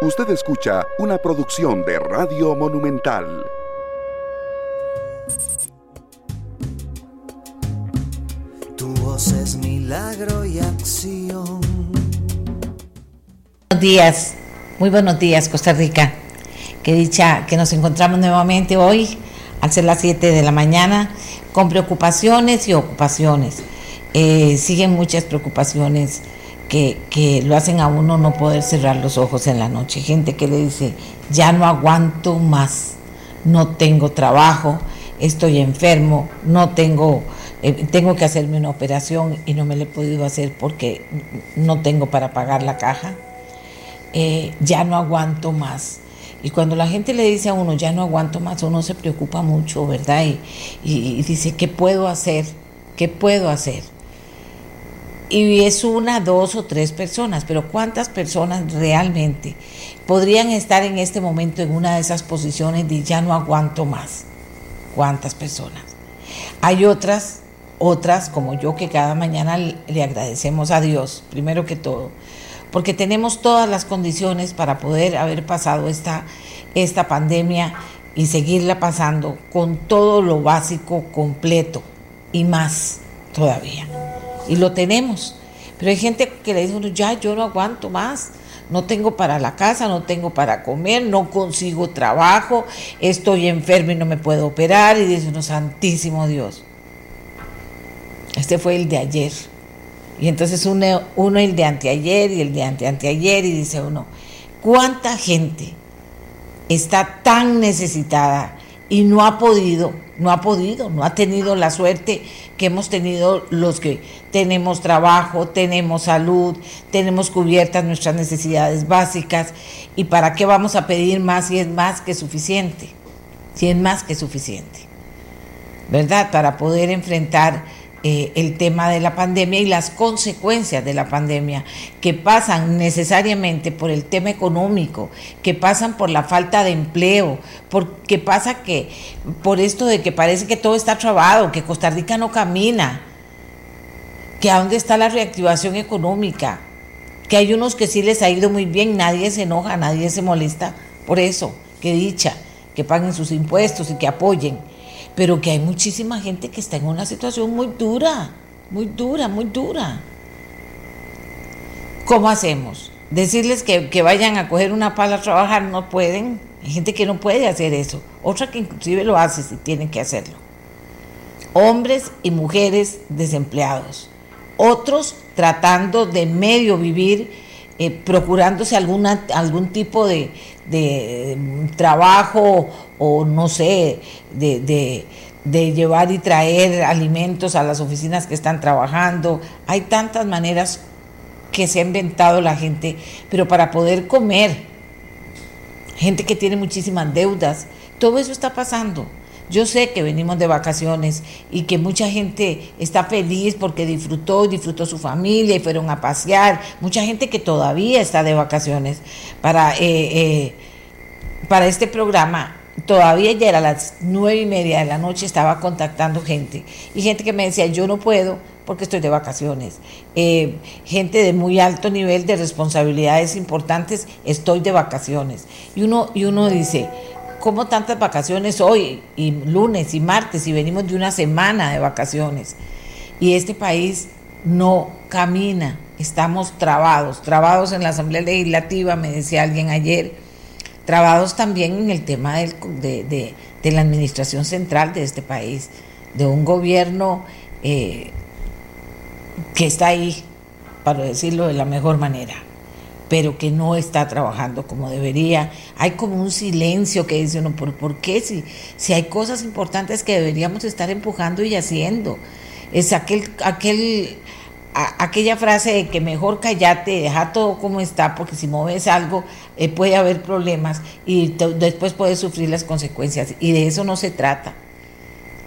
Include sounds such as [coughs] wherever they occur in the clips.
Usted escucha una producción de Radio Monumental. Tu voz es milagro y acción. Buenos días, muy buenos días Costa Rica. Qué dicha que nos encontramos nuevamente hoy al ser las 7 de la mañana con preocupaciones y ocupaciones. Eh, siguen muchas preocupaciones que, lo hacen a uno no poder cerrar los ojos en la noche. Gente que le dice, ya no aguanto más, no tengo trabajo, estoy enfermo, no tengo, eh, tengo que hacerme una operación y no me la he podido hacer porque no tengo para pagar la caja. Eh, ya no aguanto más. Y cuando la gente le dice a uno, ya no aguanto más, uno se preocupa mucho, ¿verdad? y dice, ¿qué puedo hacer? ¿Qué puedo hacer? Y es una, dos o tres personas, pero ¿cuántas personas realmente podrían estar en este momento en una de esas posiciones de ya no aguanto más? ¿Cuántas personas? Hay otras, otras como yo que cada mañana le agradecemos a Dios, primero que todo, porque tenemos todas las condiciones para poder haber pasado esta, esta pandemia y seguirla pasando con todo lo básico completo y más todavía y lo tenemos. Pero hay gente que le dice, ya yo no aguanto más, no tengo para la casa, no tengo para comer, no consigo trabajo, estoy enfermo y no me puedo operar. Y dice uno, santísimo Dios. Este fue el de ayer. Y entonces uno, uno el de anteayer y el de anteanteayer y dice uno, ¿cuánta gente está tan necesitada y no ha podido, no ha podido, no ha tenido la suerte que hemos tenido los que tenemos trabajo, tenemos salud, tenemos cubiertas nuestras necesidades básicas. Y para qué vamos a pedir más si es más que suficiente, si es más que suficiente, ¿verdad? Para poder enfrentar eh, el tema de la pandemia y las consecuencias de la pandemia, que pasan necesariamente por el tema económico, que pasan por la falta de empleo, porque pasa que por esto de que parece que todo está trabado, que Costa Rica no camina, que a dónde está la reactivación económica, que hay unos que sí les ha ido muy bien, nadie se enoja, nadie se molesta por eso, que dicha, que paguen sus impuestos y que apoyen pero que hay muchísima gente que está en una situación muy dura, muy dura, muy dura. ¿Cómo hacemos? Decirles que, vayan a coger una pala a trabajar, no pueden. Hay gente que no puede hacer eso. Otra que inclusive lo hace si tienen que hacerlo. Hombres y mujeres desempleados. Otros tratando de medio vivir, eh, procurándose alguna, algún tipo de, de trabajo o no sé, de, llevar y traer alimentos a las oficinas que están trabajando. Hay tantas maneras que se ha inventado la gente, pero para poder comer, gente que tiene muchísimas deudas, todo eso está pasando. Yo sé que venimos de vacaciones y que mucha gente está feliz porque disfrutó, disfrutó su familia y fueron a pasear. Mucha gente que todavía está de vacaciones. Para, eh, eh, para este programa todavía ya era las nueve y media de la noche, estaba contactando gente. Y gente que me decía, yo no puedo porque estoy de vacaciones. Eh, gente de muy alto nivel de responsabilidades importantes, estoy de vacaciones. Y uno, y uno dice, ¿cómo tantas vacaciones hoy? Y lunes y martes, y venimos de una semana de vacaciones. Y este país no camina, estamos trabados, trabados en la Asamblea Legislativa, me decía alguien ayer trabados también en el tema de, la administración central de este país, de un gobierno eh, que está ahí, para decirlo de la mejor manera, pero que no está trabajando como debería. Hay como un silencio que dice uno, ¿por, por qué? Si, si hay cosas importantes que deberíamos estar empujando y haciendo. Es aquel, aquel aquella frase de que mejor callate, deja todo como está, porque si mueves algo eh, puede haber problemas y después puedes sufrir las consecuencias. Y de eso no se trata.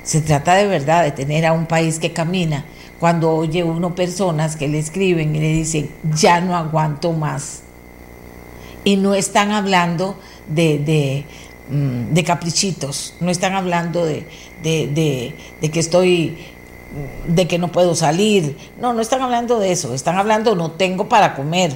Se trata de verdad de tener a un país que camina. Cuando oye uno personas que le escriben y le dicen, ya no aguanto más. Y no están hablando de, de, mm, caprichitos, no están hablando de, de que estoy de que no puedo salir. No, no están hablando de eso, están hablando no tengo para comer.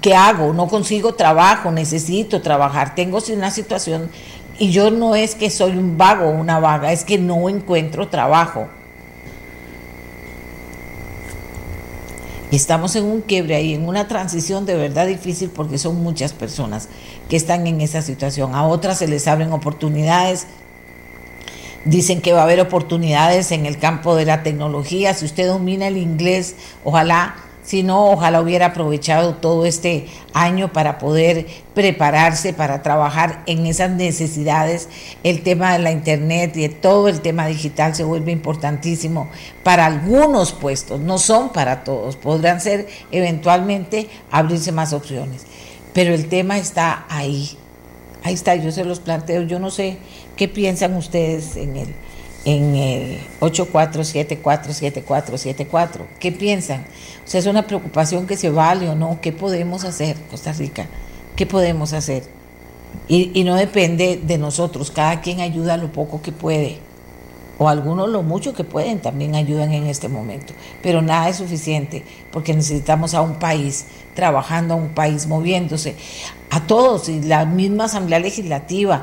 ¿Qué hago? No consigo trabajo, necesito trabajar, tengo una situación y yo no es que soy un vago o una vaga, es que no encuentro trabajo. Estamos en un quiebre ahí, en una transición de verdad difícil porque son muchas personas que están en esa situación. A otras se les abren oportunidades. Dicen que va a haber oportunidades en el campo de la tecnología. Si usted domina el inglés, ojalá si no, ojalá hubiera aprovechado todo este año para poder prepararse, para trabajar en esas necesidades. El tema de la Internet y todo el tema digital se vuelve importantísimo para algunos puestos, no son para todos, podrán ser eventualmente abrirse más opciones. Pero el tema está ahí, ahí está, yo se los planteo, yo no sé qué piensan ustedes en él en el 84747474. ¿Qué piensan? O sea, es una preocupación que se vale o no. ¿Qué podemos hacer, Costa Rica? ¿Qué podemos hacer? Y, y no depende de nosotros, cada quien ayuda lo poco que puede o algunos lo mucho que pueden también ayudan en este momento, pero nada es suficiente porque necesitamos a un país trabajando, a un país moviéndose, a todos, y la misma Asamblea Legislativa,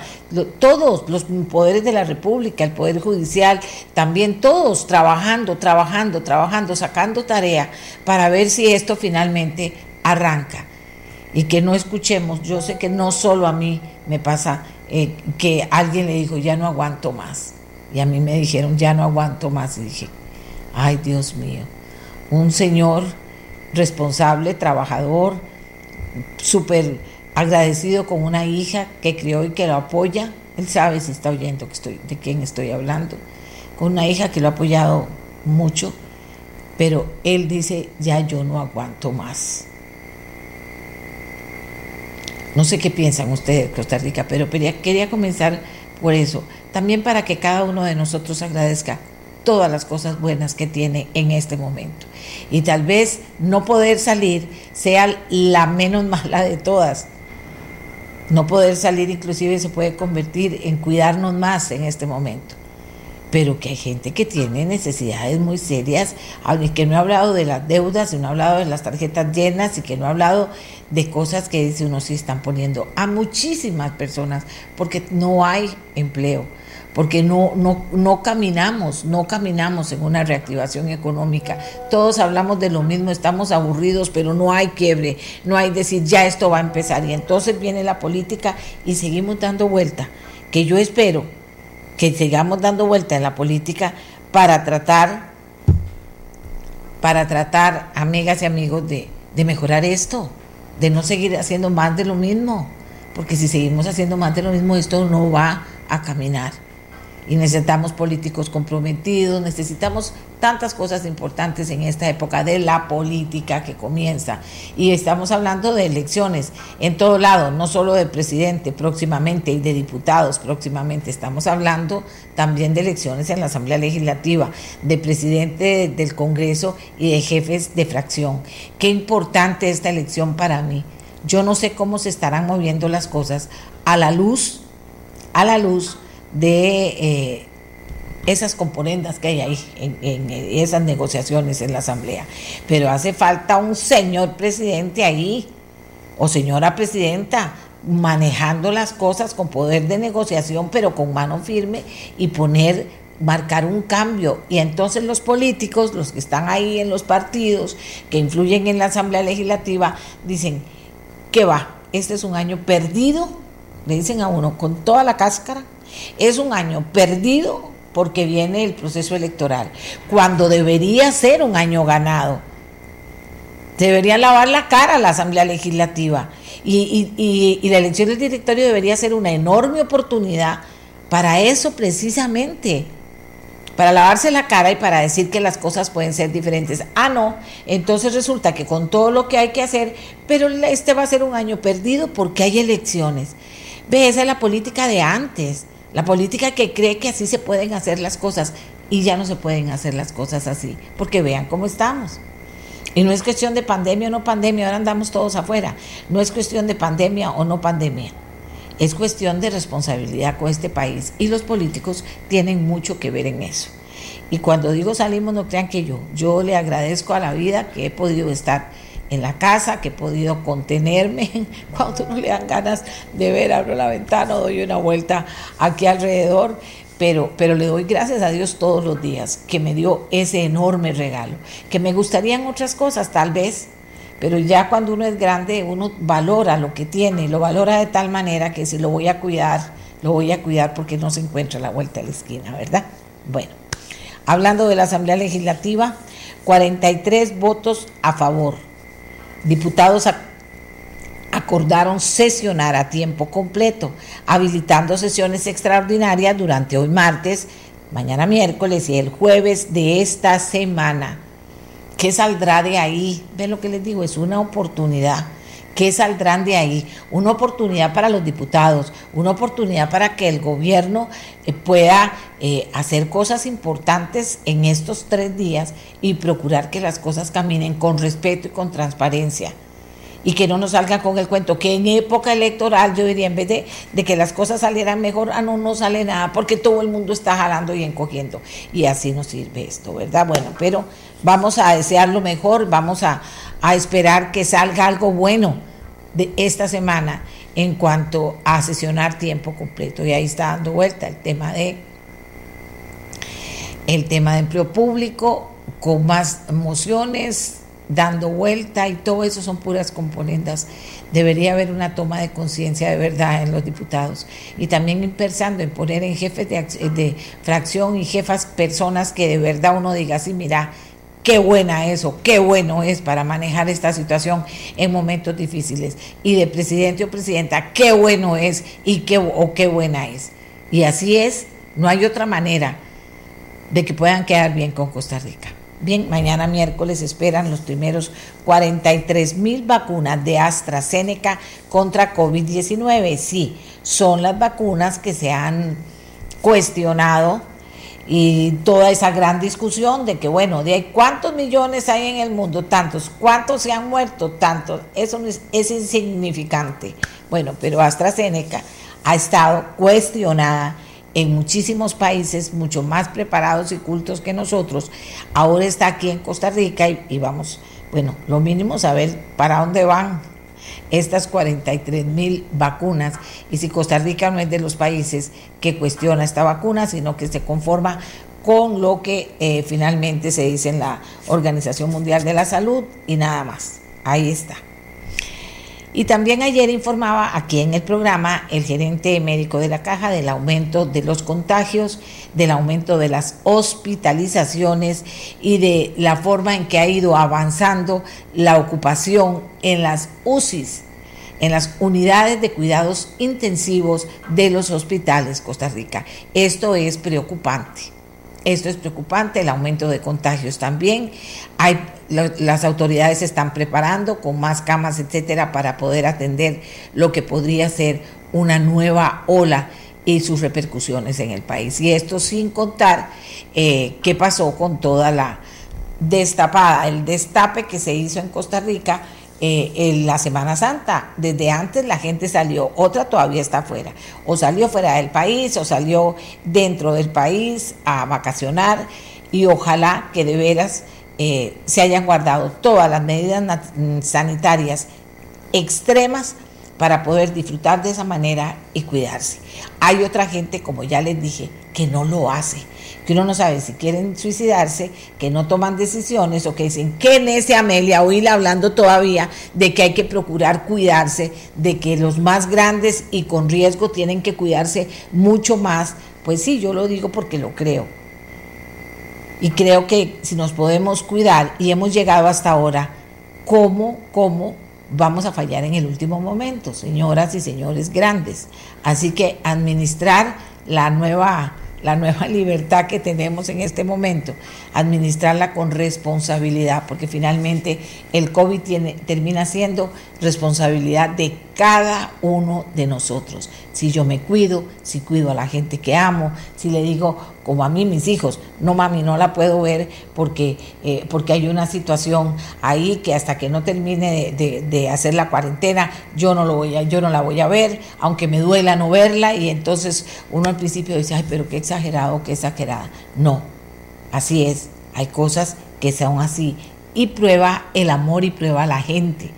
todos los poderes de la República, el Poder Judicial, también todos trabajando, trabajando, trabajando, sacando tarea para ver si esto finalmente arranca y que no escuchemos, yo sé que no solo a mí me pasa eh, que alguien le dijo, ya no aguanto más y a mí me dijeron, ya no aguanto más. Y dije, ay Dios mío, un señor responsable, trabajador, súper agradecido con una hija que crió y que lo apoya. Él sabe si está oyendo que estoy, de quién estoy hablando. Con una hija que lo ha apoyado mucho, pero él dice, ya yo no aguanto más. No sé qué piensan ustedes, Costa Rica, pero quería comenzar por eso también para que cada uno de nosotros agradezca todas las cosas buenas que tiene en este momento. Y tal vez no poder salir sea la menos [laughs] mala de todas. No poder salir inclusive se puede convertir en cuidarnos más en este momento. Pero que hay gente que tiene necesidades muy serias, que no ha hablado de las deudas, y no ha hablado de las tarjetas llenas, y que no ha hablado de cosas que dice uno sí están poniendo a muchísimas personas, porque no hay empleo, porque no, no, no caminamos, no caminamos en una reactivación económica. Todos hablamos de lo mismo, estamos aburridos, pero no hay quiebre, no hay decir ya esto va a empezar. Y entonces viene la política y seguimos dando vuelta, que yo espero que sigamos dando vuelta en la política para tratar, para tratar, amigas y amigos, de, de mejorar esto, de no seguir haciendo más de lo mismo, porque si seguimos haciendo más de lo mismo, esto no va a caminar y necesitamos políticos comprometidos, necesitamos tantas cosas importantes en esta época de la política que comienza. Y estamos hablando de elecciones en todo lado, no solo de presidente próximamente y de diputados próximamente, estamos hablando también de elecciones en la Asamblea Legislativa, de presidente del Congreso y de jefes de fracción. Qué importante esta elección para mí. Yo no sé cómo se estarán moviendo las cosas a la luz, a la luz de eh, esas componendas que hay ahí en, esas negociaciones en la Asamblea. Pero hace falta un señor presidente ahí, o señora presidenta, manejando las cosas con poder de negociación, pero con mano firme y poner marcar un cambio y entonces los políticos, los que están ahí en los partidos, que influyen en la Asamblea Legislativa, dicen que va, este es un año perdido, le dicen a uno con toda la cáscara, es un año perdido porque viene el proceso electoral, cuando debería ser un año ganado. Debería lavar la cara a la Asamblea Legislativa y, la elección del directorio debería ser una enorme oportunidad para eso precisamente, para lavarse la cara y para decir que las cosas pueden ser diferentes. Ah, no, entonces resulta que con todo lo que hay que hacer, pero este va a ser un año perdido porque hay elecciones. Ve, esa es la política de antes. La política que cree que así se pueden hacer las cosas y ya no se pueden hacer las cosas así, porque vean cómo estamos. Y no es cuestión de pandemia o no pandemia, ahora andamos todos afuera. No es cuestión de pandemia o no pandemia. Es cuestión de responsabilidad con este país y los políticos tienen mucho que ver en eso. Y cuando digo salimos, no crean que yo, yo le agradezco a la vida que he podido estar en la casa, que he podido contenerme. [laughs] Cuando no le dan ganas de ver, abro la ventana, doy una vuelta aquí alrededor. Pero, pero le doy gracias a Dios todos los días que me dio ese enorme regalo. Que me gustarían otras cosas, tal vez, pero ya cuando uno es grande, uno valora lo que tiene, lo valora de tal manera que si lo voy a cuidar, lo voy a cuidar porque no se encuentra a la vuelta de la esquina, ¿verdad? Bueno, hablando de la Asamblea Legislativa, 43 votos a favor. Diputados acordaron sesionar a tiempo completo, habilitando sesiones extraordinarias durante hoy martes, mañana miércoles y el jueves de esta semana. ¿Qué saldrá de ahí? Ven lo que les digo, es una oportunidad. ¿Qué saldrán de ahí? Una oportunidad para los diputados, una oportunidad para que el gobierno eh, pueda eh, hacer cosas importantes en estos tres días y procurar que las cosas caminen con respeto y con transparencia y que no nos salgan con el cuento, que en época electoral yo diría, en vez de, que las cosas salieran mejor, ah, no, no sale nada, porque todo el mundo está jalando y encogiendo. Y así nos sirve esto, ¿verdad? Bueno, pero vamos a desear lo mejor, vamos a, a esperar que salga algo bueno de esta semana en cuanto a sesionar tiempo completo. Y ahí está dando vuelta el tema de el tema de empleo público con más mociones dando vuelta y todo eso son puras componendas. Debería haber una toma de conciencia de verdad en los diputados y también pensando en poner en jefes de, de, fracción y jefas personas que de verdad uno diga así, mira, qué buena eso, qué bueno es para manejar esta situación en momentos difíciles. Y de presidente o presidenta, qué bueno es y qué, o qué buena es. Y así es, no hay otra manera de que puedan quedar bien con Costa Rica. Bien, mañana miércoles esperan los primeros 43 mil vacunas de AstraZeneca contra COVID-19. Sí, son las vacunas que se han cuestionado y toda esa gran discusión de que, bueno, de cuántos millones hay en el mundo, tantos, cuántos se han muerto, tantos, eso es, insignificante. Bueno, pero AstraZeneca ha estado cuestionada en muchísimos países mucho más preparados y cultos que nosotros. Ahora está aquí en Costa Rica y, vamos, bueno, lo mínimo saber para dónde van estas 43 mil vacunas y si Costa Rica no es de los países que cuestiona esta vacuna, sino que se conforma con lo que eh, finalmente se dice en la Organización Mundial de la Salud y nada más. Ahí está. Y también ayer informaba aquí en el programa el gerente médico de la caja del aumento de los contagios, del aumento de las hospitalizaciones y de la forma en que ha ido avanzando la ocupación en las UCIs, en las unidades de cuidados intensivos de los hospitales Costa Rica. Esto es preocupante. Esto es preocupante, el aumento de contagios también. Hay, las autoridades se están preparando con más camas, etcétera, para poder atender lo que podría ser una nueva ola y sus repercusiones en el país. Y esto sin contar eh, qué pasó con toda la destapada, el destape que se hizo en Costa Rica eh, en la Semana Santa. Desde antes la gente salió, otra todavía está afuera. O salió fuera del país o salió dentro del país a vacacionar y ojalá que de veras eh, se hayan guardado todas las medidas sanitarias extremas para poder disfrutar de esa manera y cuidarse. Hay otra gente, como ya les dije, que no lo hace que uno no sabe si quieren suicidarse, que no toman decisiones o que dicen, ¿qué ese Amelia? Oíla hablando todavía de que hay que procurar cuidarse, de que los más grandes y con riesgo tienen que cuidarse mucho más. Pues sí, yo lo digo porque lo creo. Y creo que si nos podemos cuidar y hemos llegado hasta ahora, ¿cómo, cómo vamos a fallar en el último momento, señoras y señores grandes? Así que administrar la nueva la nueva [laughs] libertad que tenemos en este momento, administrarla con responsabilidad, porque finalmente el COVID tiene, termina siendo responsabilidad de cada uno de nosotros. Si yo me cuido, si cuido a la gente que amo, si le digo, como a mí mis hijos, no mami, no la puedo ver porque, eh, porque hay una situación ahí que hasta que no termine de, hacer la cuarentena, yo no, lo voy a, yo no la voy a ver, aunque me duela no verla, y entonces uno al principio dice, ay, pero qué exagerado, qué exagerada. No, así es, hay cosas que son así y prueba el amor y prueba la gente.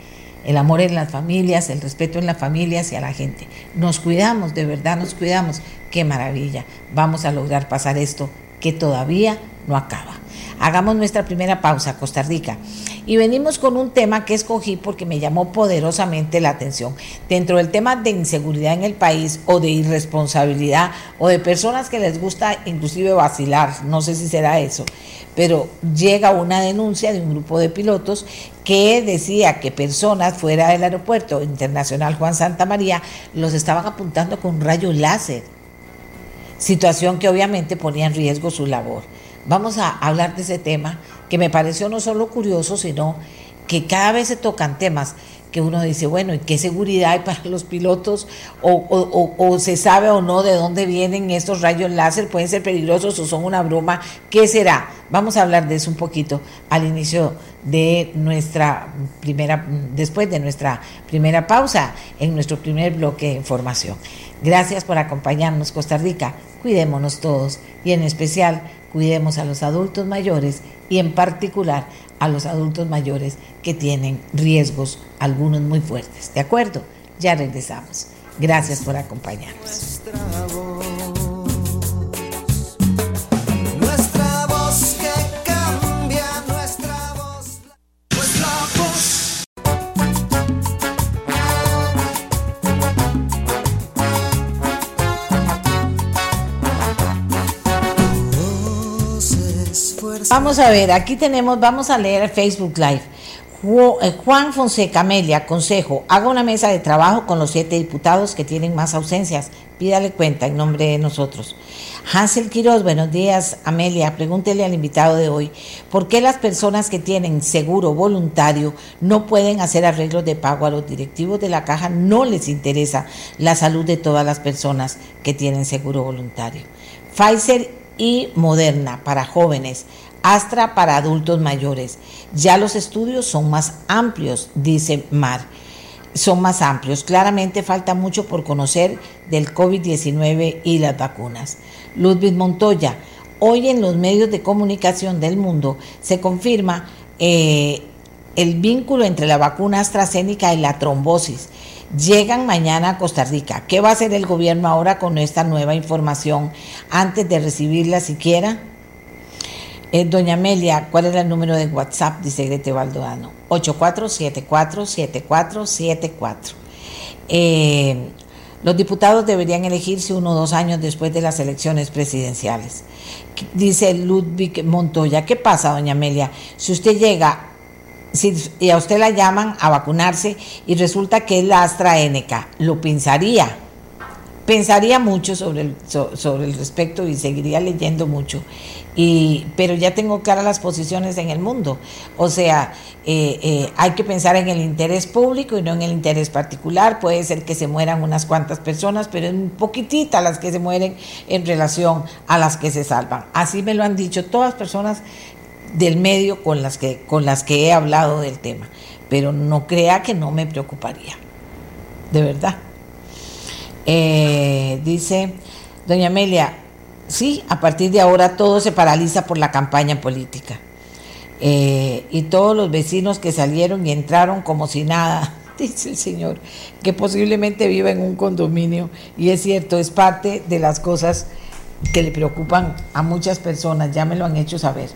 El amor en las familias, el respeto en las familias y a la gente. Nos cuidamos, de verdad nos cuidamos. Qué maravilla. Vamos a lograr pasar esto que todavía no acaba. Hagamos nuestra primera pausa, Costa Rica. Y venimos con un tema que escogí porque me llamó poderosamente la atención. Dentro del tema de inseguridad en el país o de irresponsabilidad o de personas que les gusta inclusive vacilar, no sé si será eso, pero llega una denuncia de un grupo de pilotos que decía que personas fuera del aeropuerto internacional Juan Santa María los estaban apuntando con rayos láser, situación que obviamente ponía en riesgo su labor. Vamos a hablar de ese tema que me pareció no solo curioso, sino que cada vez se tocan temas que uno dice, bueno, ¿y qué seguridad hay para los pilotos? O, se sabe o no de dónde vienen estos rayos láser, pueden ser peligrosos o son una broma, ¿qué será? Vamos a hablar de eso un poquito al inicio de nuestra primera, después de nuestra primera pausa, en nuestro primer bloque de información. Gracias por acompañarnos, Costa Rica. Cuidémonos todos y en especial cuidemos a los adultos mayores y en particular a los adultos mayores que tienen riesgos, algunos muy fuertes. ¿De acuerdo? Ya regresamos. Gracias por acompañarnos. Vamos a ver, aquí tenemos, vamos a leer Facebook Live. Eh, Juan Fonseca Amelia, consejo, haga una mesa de trabajo con los siete diputados que tienen más ausencias. Pídale cuenta en nombre de nosotros. Hansel Quiroz, buenos días, Amelia. Pregúntele al invitado de hoy, ¿por qué las personas que tienen seguro voluntario no pueden hacer arreglos de pago a los directivos de la caja? No les interesa la salud de todas las personas que tienen seguro voluntario. Pfizer y Moderna para jóvenes Astra para adultos mayores. Ya los estudios son más amplios, dice Mar. Son más amplios. Claramente falta mucho por conocer del COVID-19 y las vacunas. Ludwig Montoya, hoy en los medios de comunicación del mundo se confirma eh, el vínculo entre la vacuna AstraZeneca y la trombosis. Llegan mañana a Costa Rica. ¿Qué va a hacer el gobierno ahora con esta nueva información antes de recibirla siquiera? Eh, doña Amelia, ¿cuál es el número de WhatsApp? Dice Grete Valdodano. 8474-7474. Eh, los diputados deberían elegirse uno o dos años después de las elecciones presidenciales. Dice Ludwig Montoya, ¿qué pasa, doña Amelia? Si usted llega si, y a usted la llaman a vacunarse y resulta que es la AstraZeneca, ¿lo pensaría? Pensaría mucho sobre el, sobre el respecto y seguiría leyendo mucho. Y, pero ya tengo claras las posiciones en el mundo. O sea, eh, eh, hay que pensar en el interés público y no en el interés particular. Puede ser que se mueran unas cuantas personas, pero es poquitita las que se mueren en relación a las que se salvan. Así me lo han dicho todas personas del medio con las que, con las que he hablado del tema. Pero no crea que no me preocuparía. De verdad. Eh, dice doña Amelia, sí, a partir de ahora todo se paraliza por la campaña política. Eh, y todos los vecinos que salieron y entraron como si nada, [laughs] dice el señor, que posiblemente viva en un condominio. Y es cierto, es parte de las cosas que le preocupan a muchas personas, ya me lo han hecho saber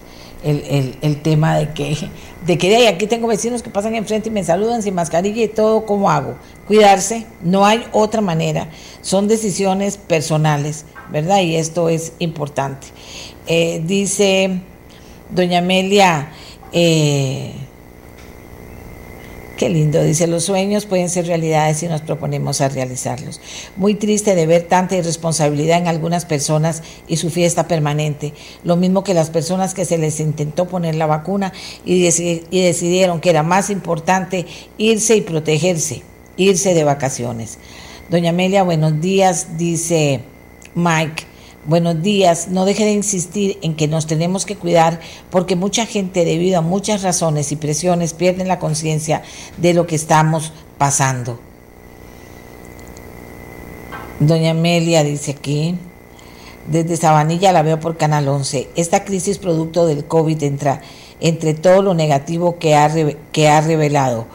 el, tema de que, de que aquí tengo vecinos que pasan enfrente y me saludan sin mascarilla y todo, ¿cómo hago? Cuidarse, no hay otra manera, son decisiones personales, ¿verdad? Y esto es importante. Eh, dice doña Amelia, eh, Qué lindo, dice, los sueños pueden ser realidades si nos proponemos a realizarlos. Muy triste de ver tanta irresponsabilidad en algunas personas y su fiesta permanente. Lo mismo que las personas que se les intentó poner la vacuna y, y decidieron que era más importante irse y protegerse, irse de vacaciones. Doña Amelia, buenos días, dice Mike. Buenos días. No deje de insistir en que nos tenemos que cuidar porque mucha gente debido a muchas razones y presiones pierden la conciencia de lo que estamos pasando. Doña Amelia dice aquí, desde Sabanilla la veo por Canal 11. Esta crisis producto del COVID entra entre todo lo negativo que ha, que ha revelado.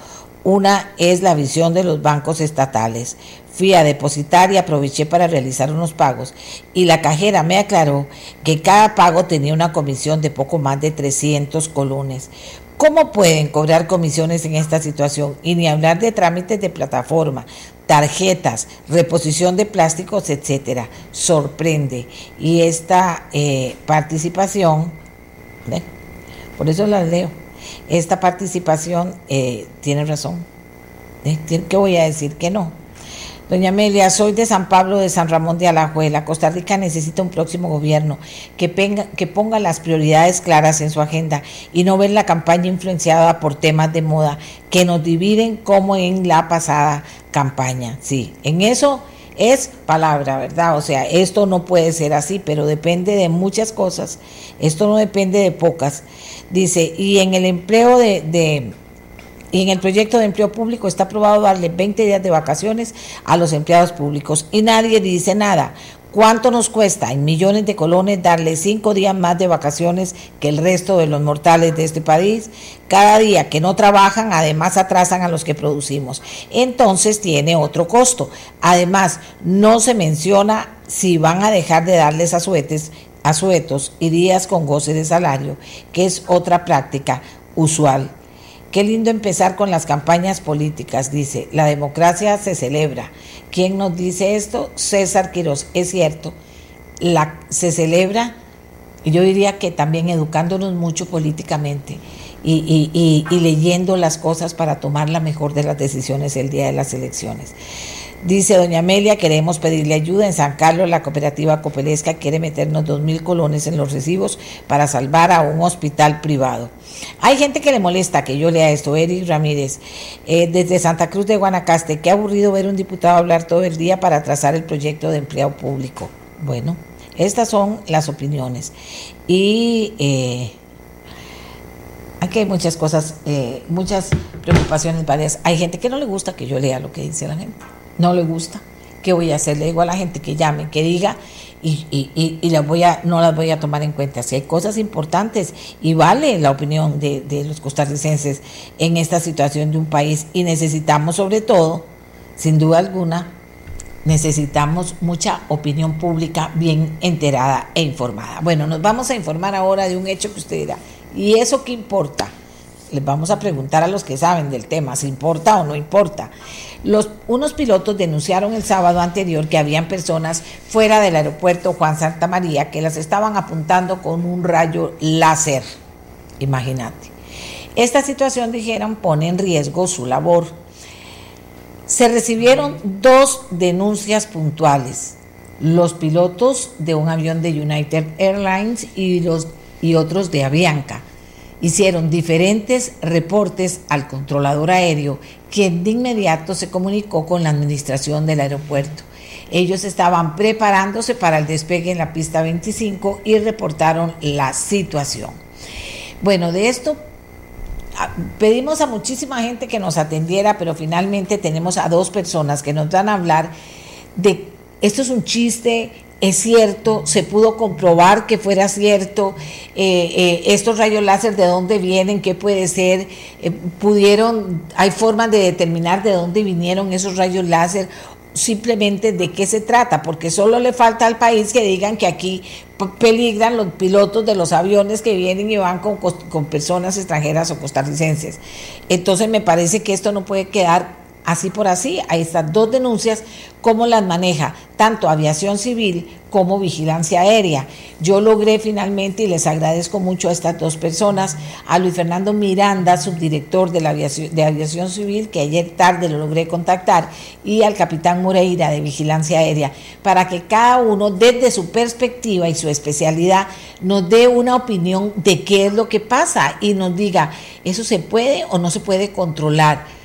Una es la visión de los bancos estatales. Fui a depositar y aproveché para realizar unos pagos y la cajera me aclaró que cada pago tenía una comisión de poco más de 300 colones. ¿Cómo pueden cobrar comisiones en esta situación? Y ni hablar de trámites de plataforma, tarjetas, reposición de plásticos, etcétera. Sorprende. Y esta eh, participación, por eso la leo, esta participación eh, tiene razón. ¿Qué voy a decir? Que no. Doña Amelia, soy de San Pablo de San Ramón de Alajuela. Costa Rica necesita un próximo gobierno que, que ponga las prioridades claras en su agenda y no ver la campaña influenciada por temas de moda que nos dividen como en la pasada campaña. Sí, en eso es palabra, ¿verdad? O sea, esto no puede ser así, pero depende de muchas cosas. Esto no depende de pocas. Dice, y en el empleo de y en el proyecto de empleo público está aprobado darle 20 días de vacaciones a los empleados públicos y nadie dice nada. ¿Cuánto nos cuesta en millones de colones darle cinco días más de vacaciones que el resto de los mortales de este país? Cada día que no trabajan, además atrasan a los que producimos. Entonces tiene otro costo. Además, no se menciona si van a dejar de darles asuetes, asuetos y días con goce de salario, que es otra práctica usual Qué lindo empezar con las campañas políticas, dice. La democracia se celebra. ¿Quién nos dice esto? César Quiroz. Es cierto, la, se celebra, yo diría que también educándonos mucho políticamente y leyendo las cosas para tomar la mejor de las decisiones el día de las elecciones. Dice doña Amelia, queremos pedirle ayuda. En San Carlos, la cooperativa Copelesca quiere meternos dos mil colones en los recibos para salvar a un hospital privado. Hay gente que le molesta que yo lea esto. Eric Ramírez, eh, desde Santa Cruz de Guanacaste, qué aburrido ver un diputado hablar todo el día para trazar el proyecto de empleo público. Bueno, estas son las opiniones. Y eh, aquí hay muchas cosas, eh, muchas preocupaciones varias. Hay gente que no le gusta que yo lea lo que dice la gente no le gusta, ¿qué voy a hacer? Le digo a la gente que llame, que diga y, y, y, las voy a, no las voy a tomar en cuenta. Si hay cosas importantes y vale la opinión de, de los costarricenses en esta situación de un país y necesitamos sobre todo, sin duda alguna, necesitamos mucha opinión pública bien enterada e informada. Bueno, nos vamos a informar ahora de un hecho que usted dirá, ¿y eso qué importa? Les vamos a preguntar a los que saben del tema, si importa o no importa. Los, unos pilotos denunciaron el sábado anterior que habían personas fuera del aeropuerto Juan Santa María que las estaban apuntando con un rayo láser. Imagínate. Esta situación, dijeron, pone en riesgo su labor. Se recibieron dos denuncias puntuales. Los pilotos de un avión de United Airlines y, los, y otros de Avianca hicieron diferentes reportes al controlador aéreo, quien de inmediato se comunicó con la administración del aeropuerto. Ellos estaban preparándose para el despegue en la pista 25 y reportaron la situación. Bueno, de esto ah, pedimos a muchísima gente que nos atendiera, pero finalmente tenemos a dos personas que nos van a hablar de esto es un chiste, es cierto, se pudo comprobar que fuera cierto, eh, eh, estos rayos láser de dónde vienen, qué puede ser, eh, pudieron, hay formas de determinar de dónde vinieron esos rayos láser, simplemente de qué se trata, porque solo le falta al país que digan que aquí peligran los pilotos de los aviones que vienen y van con, con personas extranjeras o costarricenses. Entonces me parece que esto no puede quedar así por así. Hay estas dos denuncias, cómo las maneja tanto aviación civil como vigilancia aérea. Yo logré finalmente, y les agradezco mucho a estas dos personas, a Luis Fernando Miranda, subdirector de, la aviación, de aviación civil, que ayer tarde lo logré contactar, y al capitán Moreira de vigilancia aérea, para que cada uno desde su perspectiva y su especialidad nos dé una opinión de qué es lo que pasa y nos diga, ¿eso se puede o no se puede controlar?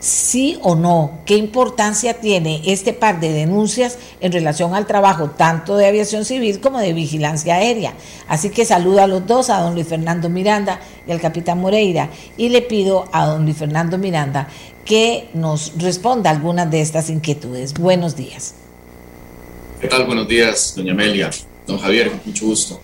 Sí o no, qué importancia tiene este par de denuncias en relación al trabajo tanto de aviación civil como de vigilancia aérea. Así que saludo a los dos, a don Luis Fernando Miranda y al capitán Moreira, y le pido a don Luis Fernando Miranda que nos responda algunas de estas inquietudes. Buenos días. ¿Qué tal? Buenos días, doña Amelia, don Javier, mucho gusto.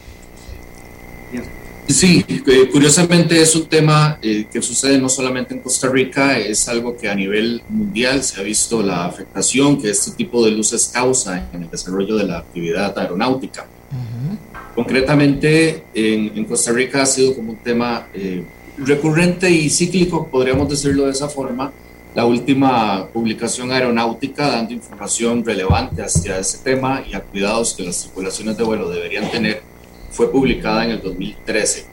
Sí, eh, curiosamente es un tema eh, que sucede no solamente en Costa Rica, es algo que a nivel mundial se ha visto la afectación que este tipo de luces causa en el desarrollo de la actividad aeronáutica. Concretamente, en, Costa Rica ha sido como un tema eh, recurrente y cíclico, podríamos decirlo de esa forma. La última publicación aeronáutica dando información relevante hacia ese tema y a cuidados que las tripulaciones de vuelo deberían tener fue publicada en el 2013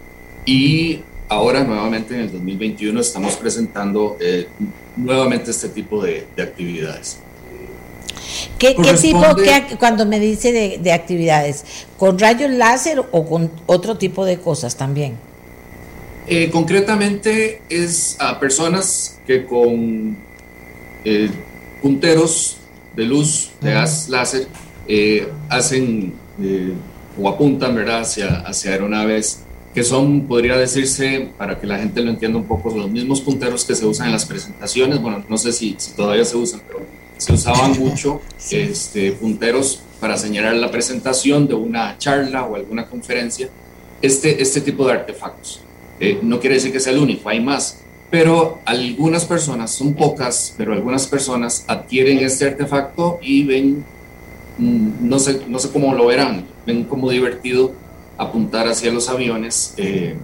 y ahora nuevamente en el 2021 estamos presentando eh, nuevamente este tipo de, actividades. ¿Qué, tipo, cuando me dice de, actividades? ¿Con rayos láser o con otro tipo de cosas también? Eh, concretamente es a personas que con eh, punteros de luz de gas láser hacen o apuntan ¿verdad? Hacia, hacia aeronaves que son, podría decirse, para que la gente lo entienda un poco, los mismos punteros que se usan en las presentaciones. Bueno, no sé si, todavía se usan, pero se usaban [laughs] mucho este, punteros para señalar la presentación de una charla o alguna conferencia. Este, este tipo de artefactos. Eh, no quiere decir que sea el único, hay más. Pero algunas personas, son pocas, pero algunas personas adquieren este artefacto y ven no sé, no sé cómo lo verán, ven como divertido apuntar hacia los aviones eh,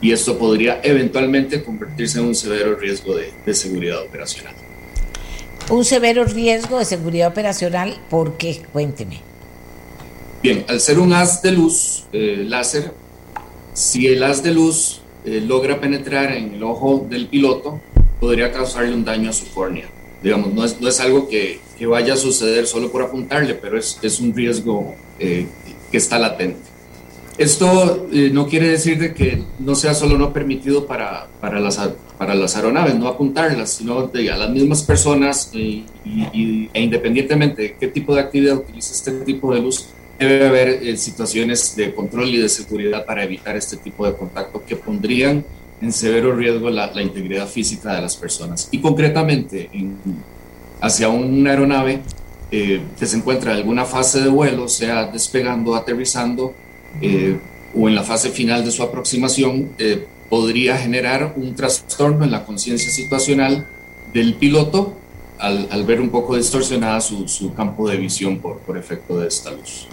y esto podría eventualmente convertirse en un severo riesgo de, seguridad operacional. Un severo riesgo de seguridad operacional, ¿por qué? Cuénteme. Bien, al ser un haz de luz eh, láser, si el haz de luz eh, logra penetrar en el ojo del piloto, podría causarle un daño a su córnea. Digamos, no es, no es algo que, que, vaya a suceder solo por apuntarle, pero es, es un riesgo eh, que está latente. Esto eh, no quiere decir de que no sea solo no permitido para, para, las, para las aeronaves, no apuntarlas, sino de, a las mismas personas eh, e independientemente de qué tipo de actividad utiliza este tipo de luz, debe haber situaciones de control y de seguridad para evitar este tipo de contacto que pondrían en severo riesgo la, la, integridad física de las personas. Y concretamente, hacia una aeronave eh, que se encuentra en alguna fase de vuelo, sea despegando, aterrizando eh, o en la fase final de su aproximación, eh, podría generar un trastorno en la conciencia situacional del piloto al, al, ver un poco distorsionada su, su campo de visión por, por efecto de esta luz.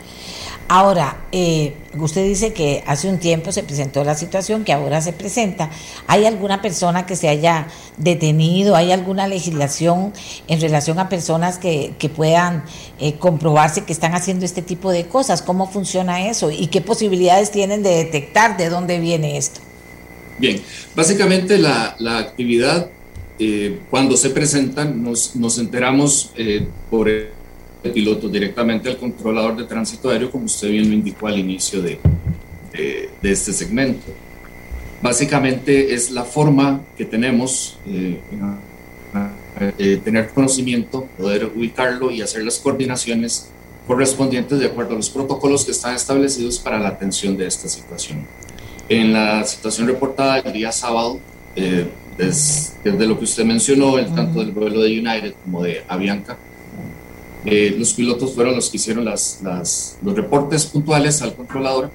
Ahora, eh, usted dice que hace un tiempo se presentó la situación que ahora se presenta. ¿Hay alguna persona que se haya detenido? ¿Hay alguna legislación en relación a personas que, puedan eh, comprobarse que están haciendo este tipo de cosas? ¿Cómo funciona eso? ¿Y qué posibilidades tienen de detectar de dónde viene esto? Bien, básicamente la, actividad, eh, cuando se presentan, nos, nos enteramos por piloto directamente al controlador de tránsito aéreo, como usted bien lo indicó al inicio de, este segmento. Básicamente es la forma que tenemos eh, eh, tener conocimiento, poder ubicarlo y hacer las coordinaciones correspondientes de acuerdo a los protocolos que están establecidos para la atención de esta situación. En la situación reportada el día sábado, eh, desde, lo que usted mencionó, el, tanto del vuelo de United como de Avianca, eh, los pilotos fueron los que hicieron las, los reportes puntuales al controlador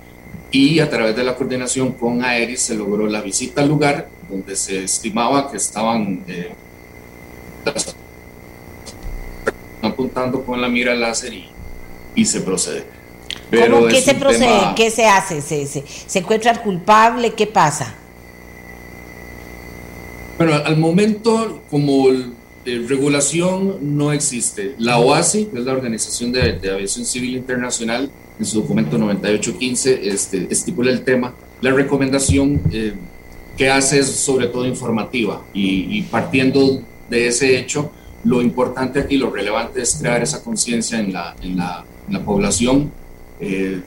y a través de la coordinación con Aeris se logró la visita al lugar donde se estimaba que estaban eh, apuntando con la mira láser y, y se procede. Pero ¿Cómo que se procede? ¿Qué se hace? ¿Se, se, se encuentra el culpable? ¿Qué pasa? Bueno, al momento, como el, regulación no existe. La OASI, que es la Organización de, Aviación Civil Internacional, en su documento 9815 este, estipula el tema. La recomendación eh, que hace es sobre todo informativa y, partiendo de ese hecho, lo importante aquí, lo relevante es crear esa conciencia en la, población. Eh,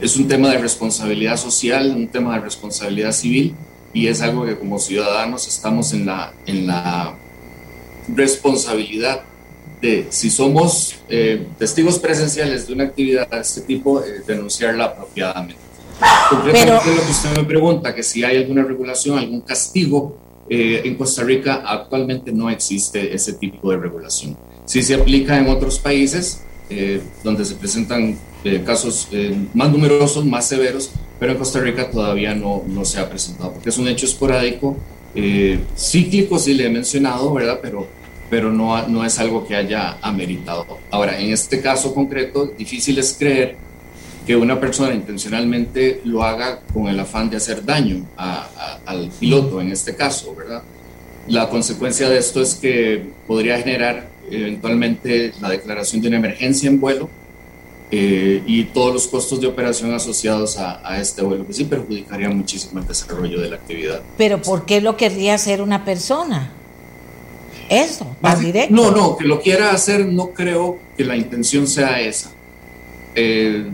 es un tema de responsabilidad social, un tema de responsabilidad civil y es algo que como ciudadanos estamos en la responsabilidad de, si somos eh, testigos presenciales de una actividad de este tipo, eh, denunciarla apropiadamente. Concretamente lo que usted me pregunta, que si hay alguna regulación, algún castigo, eh, en Costa Rica actualmente no existe ese tipo de regulación. Sí se aplica en otros países donde se presentan casos más numerosos, más severos, pero en Costa Rica todavía no, no se ha presentado, porque es un hecho esporádico, eh, cíclico, sí le he mencionado, ¿verdad? Pero, pero no, no es algo que haya ameritado. Ahora, en este caso concreto, difícil es creer que una persona intencionalmente lo haga con el afán de hacer daño al piloto, en este caso, ¿verdad? La consecuencia de esto es que podría generar eventualmente la declaración de una emergencia en vuelo, eh, y todos los costos de operación asociados a, este vuelo, que sí perjudicaría muchísimo el desarrollo de la actividad. Pero ¿por qué lo querría hacer una persona? Eso, más directo. No, no, que lo quiera hacer, no creo que la intención sea esa. Eh,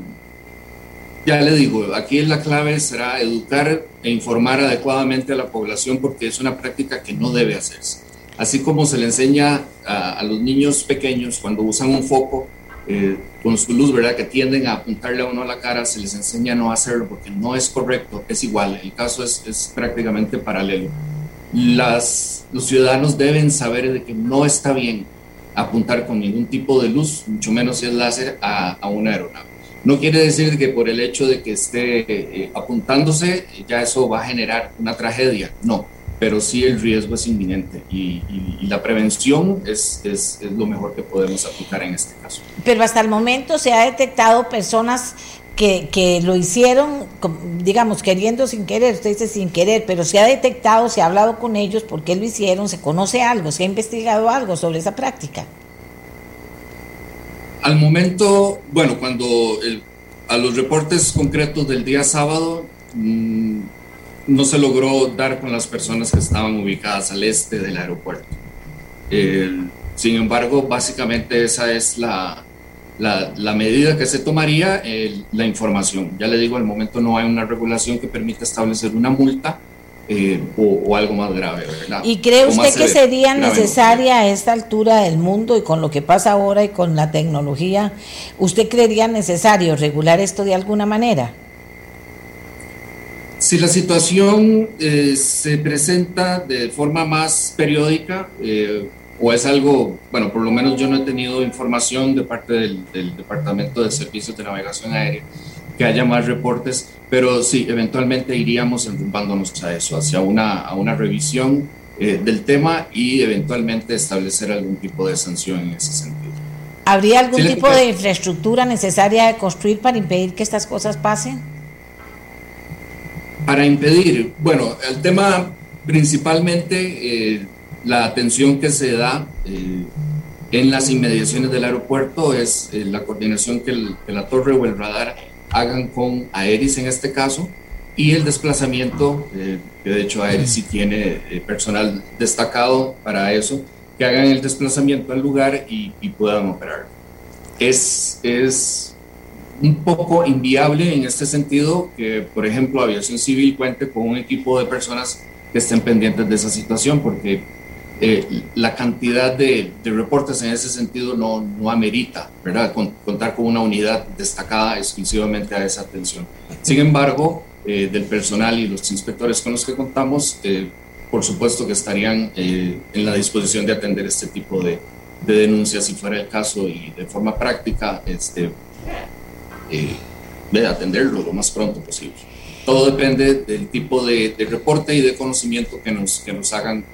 ya le digo, aquí la clave será educar e informar adecuadamente a la población porque es una práctica que no debe hacerse. Así como se le enseña a, a los niños pequeños cuando usan un foco, eh, con su luz, ¿verdad? Que tienden a apuntarle a uno a la cara, se les enseña a no hacerlo porque no es correcto, es igual, el caso es, es prácticamente paralelo. Las, los ciudadanos deben saber de que no está bien apuntar con ningún tipo de luz, mucho menos si es láser, a, a una aeronave. No quiere decir que por el hecho de que esté eh, apuntándose ya eso va a generar una tragedia, no pero sí el riesgo es inminente y, la prevención es, es, es, lo mejor que podemos aplicar en este caso. Pero hasta el momento se ha detectado personas que, que, lo hicieron, digamos, queriendo sin querer, usted dice sin querer, pero se ha detectado, se ha hablado con ellos, por qué lo hicieron, se conoce algo, se ha investigado algo sobre esa práctica. Al momento, bueno, cuando a los reportes concretos del día sábado, mmm, no se logró dar con las personas que estaban ubicadas al este del aeropuerto. sin embargo, básicamente esa es la, la, medida que se tomaría, la información. Ya le digo, al momento no hay una regulación que permita establecer una multa eh, o, algo más grave, ¿verdad? ¿Y cree usted que sería necesaria a esta altura del mundo y con lo que pasa ahora y con la tecnología, usted creería necesario regular esto de alguna manera? Si la situación eh, se presenta de forma más periódica eh, o es algo, bueno, por lo menos yo no he tenido información de parte del, Departamento de Servicios de Navegación Aérea que haya más reportes, pero sí, eventualmente iríamos enrumbándonos a eso, hacia una, a una revisión eh, del tema y eventualmente establecer algún tipo de sanción en ese sentido. ¿Habría algún tipo de infraestructura necesaria de construir para impedir que estas cosas pasen? Para impedir, bueno, el tema principalmente, eh, la atención que se da eh, en las inmediaciones del aeropuerto es eh, la coordinación que, la torre o el radar hagan con Aeris en este caso y el desplazamiento, que de hecho Aeris sí tiene personal destacado para eso, que hagan el desplazamiento al lugar y, y puedan operar. Es, es un poco inviable en este sentido que, por ejemplo, Aviación Civil cuente con un equipo de personas que estén pendientes de esa situación, porque eh, la cantidad de, reportes en ese sentido no, no amerita, ¿verdad? contar con una unidad destacada exclusivamente a esa atención. Sin embargo, eh, del personal y los inspectores con los que contamos, eh, por supuesto que estarían en la disposición de atender este tipo de, de denuncias si fuera el caso y de forma práctica, este, eh, de atenderlo lo más pronto posible. Todo depende del tipo de, reporte y de conocimiento que nos, que nos hagan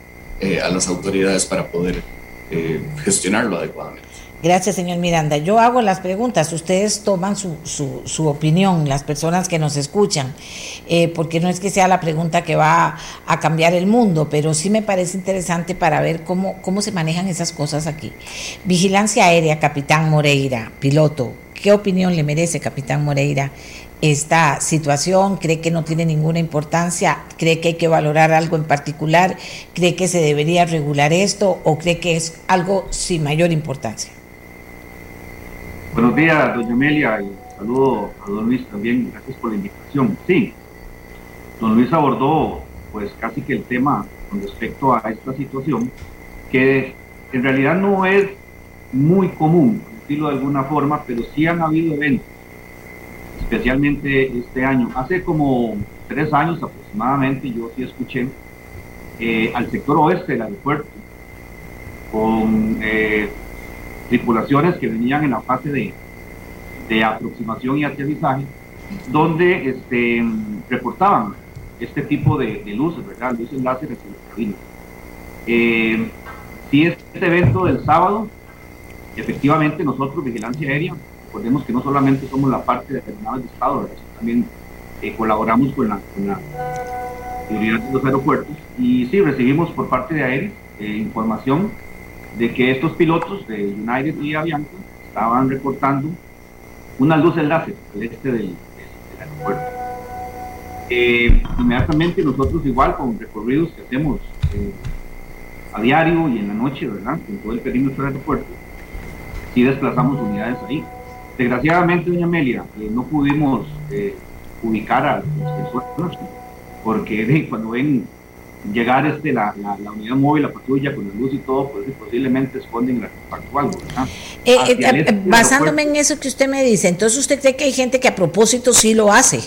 eh, a las autoridades para poder eh, gestionarlo adecuadamente. Gracias, señor Miranda. Yo hago las preguntas, ustedes toman su, su, su opinión, las personas que nos escuchan, porque no es que sea la pregunta que va a cambiar el mundo, pero sí me parece interesante para ver cómo, cómo se manejan esas cosas aquí. Vigilancia aérea, capitán Moreira, piloto, ¿Qué opinión le merece, capitán Moreira, esta situación? ¿Cree que no tiene ninguna importancia? ¿Cree que hay que valorar algo en particular? ¿Cree que se debería regular esto o cree que es algo sin mayor importancia? Buenos días, doña Amelia, y saludo a don Luis también, gracias por la invitación. Sí, don Luis abordó pues casi que el tema con respecto a esta situación, que en realidad no es muy común de alguna forma, pero sí han habido eventos, especialmente este año. Hace como tres años aproximadamente yo sí escuché eh, al sector oeste del aeropuerto con eh, tripulaciones que venían en la fase de, de aproximación y aterrizaje donde este, reportaban este tipo de, luces, ¿verdad? Luces láseres. Eh, si este evento del sábado, efectivamente nosotros, Vigilancia Aérea, recordemos que no solamente somos la parte de terminales de Estado, también eh, colaboramos con la, con la seguridad de los aeropuertos y sí, recibimos por parte de Aérea eh, información de que estos pilotos de United y Avianca estaban reportando una luz láser al este del, aeropuerto. Eh, inmediatamente nosotros igual con recorridos que hacemos eh, a diario y en la noche, ¿verdad? En todo el perímetro del aeropuerto, sí desplazamos unidades ahí. Desgraciadamente, doña Amelia, no pudimos ubicar a las personas porque cuando ven llegar este, la, la, unidad móvil, la patrulla con la luz y todo, pues posiblemente esconden la actual. Eh, eh, eh basándome en eso que usted me dice, entonces usted cree que hay gente que a propósito sí lo hace.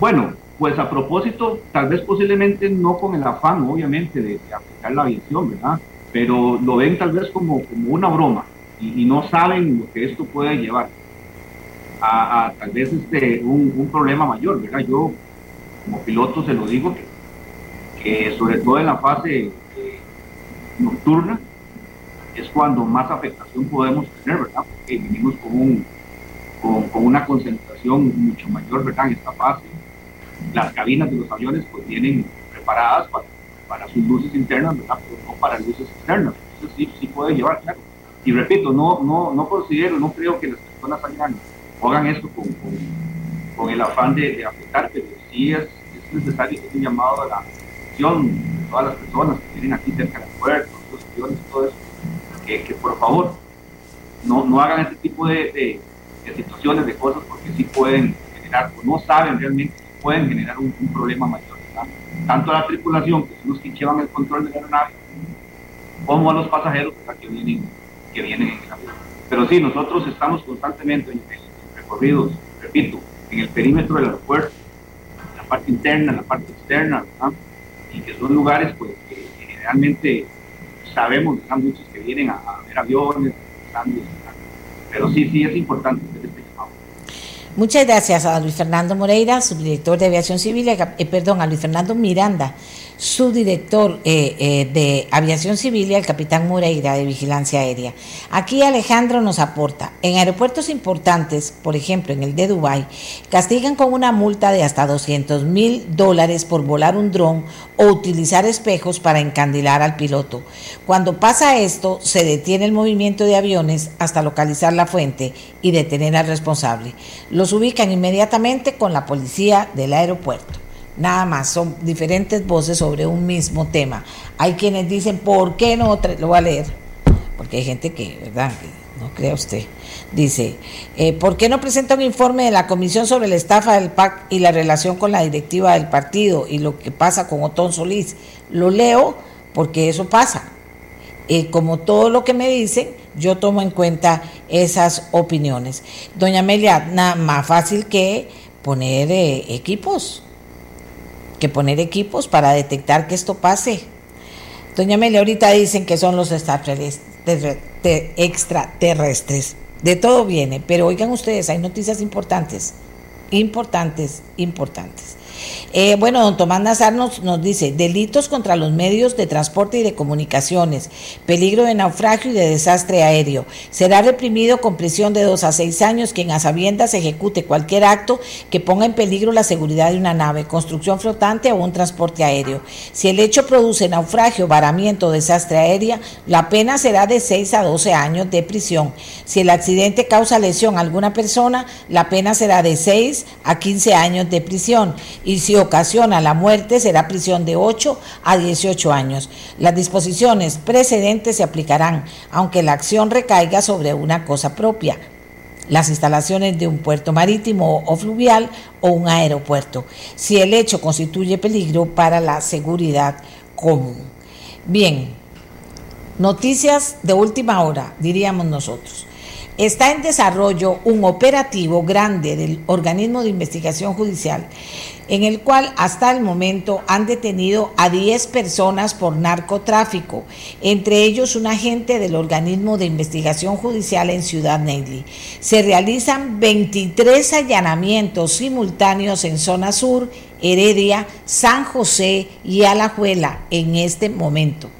Bueno, pues a propósito, tal vez posiblemente no con el afán, obviamente, de, aplicar la aviación, ¿verdad? Pero lo ven tal vez como, como una broma y, no saben lo que esto puede llevar a, tal vez este, un, problema mayor, ¿verdad? Yo como piloto se lo digo que sobre todo en la fase eh, nocturna, es cuando más afectación podemos tener, ¿verdad? Porque venimos con, un, con, una concentración mucho mayor, ¿verdad? En esta fase. Las cabinas de los aviones pues vienen preparadas para, para sus luces internas, ¿verdad? Pero no para luces externas. Entonces sí, sí puede llevar, claro. Y repito, no, no, no considero, no creo que las personas hagan, hagan esto con, con, el afán de, afectar, pero sí es, es necesario que un llamado a la todas las personas que vienen aquí cerca del puerto, los aviones todo eso, que, por favor no, no hagan este tipo de, de, situaciones, de cosas, porque sí pueden generar, o no saben realmente, pueden generar un, problema mayor. Tanto a la tripulación, que son los que llevan el control de la aeronave, como a los pasajeros que vienen, que vienen en el avión. Pero sí, nosotros estamos constantemente en, recorridos, repito, en el perímetro del aeropuerto, en la parte interna, en la parte externa, ¿verdad? y que son lugares pues que generalmente sabemos que muchos que vienen a, ver aviones, pero sí, sí es importante este Muchas gracias a Luis Fernando Moreira, subdirector de Aviación Civil, eh, perdón, a Luis Fernando Miranda, subdirector eh, eh, de Aviación Civil y al capitán Moreira de Vigilancia Aérea. Aquí Alejandro nos aporta, en aeropuertos importantes, por ejemplo en el de Dubái, castigan con una multa de hasta 200 mil dólares por volar un dron o utilizar espejos para encandilar al piloto. Cuando pasa esto, se detiene el movimiento de aviones hasta localizar la fuente y detener al responsable. Los ubican inmediatamente con la policía del aeropuerto. Nada más, son diferentes voces sobre un mismo tema. Hay quienes dicen, ¿por qué no? Lo voy a leer, porque hay gente que, ¿verdad? no crea usted. Dice, eh, ¿por qué no presenta un informe de la Comisión sobre la estafa del PAC y la relación con la directiva del partido y lo que pasa con Otón Solís? Lo leo porque eso pasa. Eh, como todo lo que me dicen, yo tomo en cuenta esas opiniones. Doña Amelia, nada más fácil que poner eh, equipos que poner equipos para detectar que esto pase. Doña Amelia, ahorita dicen que son los extraterrestres. De todo viene, pero oigan ustedes, hay noticias importantes, importantes, importantes. Eh, bueno, don Tomás Nazar nos, dice, delitos contra los medios de transporte y de comunicaciones, peligro de naufragio y de desastre aéreo. Será reprimido con prisión de dos a seis años quien a sabiendas ejecute cualquier acto que ponga en peligro la seguridad de una nave, construcción flotante o un transporte aéreo. Si el hecho produce naufragio, varamiento o desastre aéreo, la pena será de seis a doce años de prisión. Si el accidente causa lesión a alguna persona, la pena será de seis a quince años de prisión y si ocasiona la muerte será prisión de 8 a 18 años. Las disposiciones precedentes se aplicarán, aunque la acción recaiga sobre una cosa propia, las instalaciones de un puerto marítimo o fluvial o un aeropuerto, si el hecho constituye peligro para la seguridad común. Bien, noticias de última hora, diríamos nosotros. Está en desarrollo un operativo grande del organismo de investigación judicial en el cual hasta el momento han detenido a 10 personas por narcotráfico, entre ellos un agente del organismo de investigación judicial en Ciudad Neyli. Se realizan 23 allanamientos simultáneos en zona sur, Heredia, San José y Alajuela en este momento.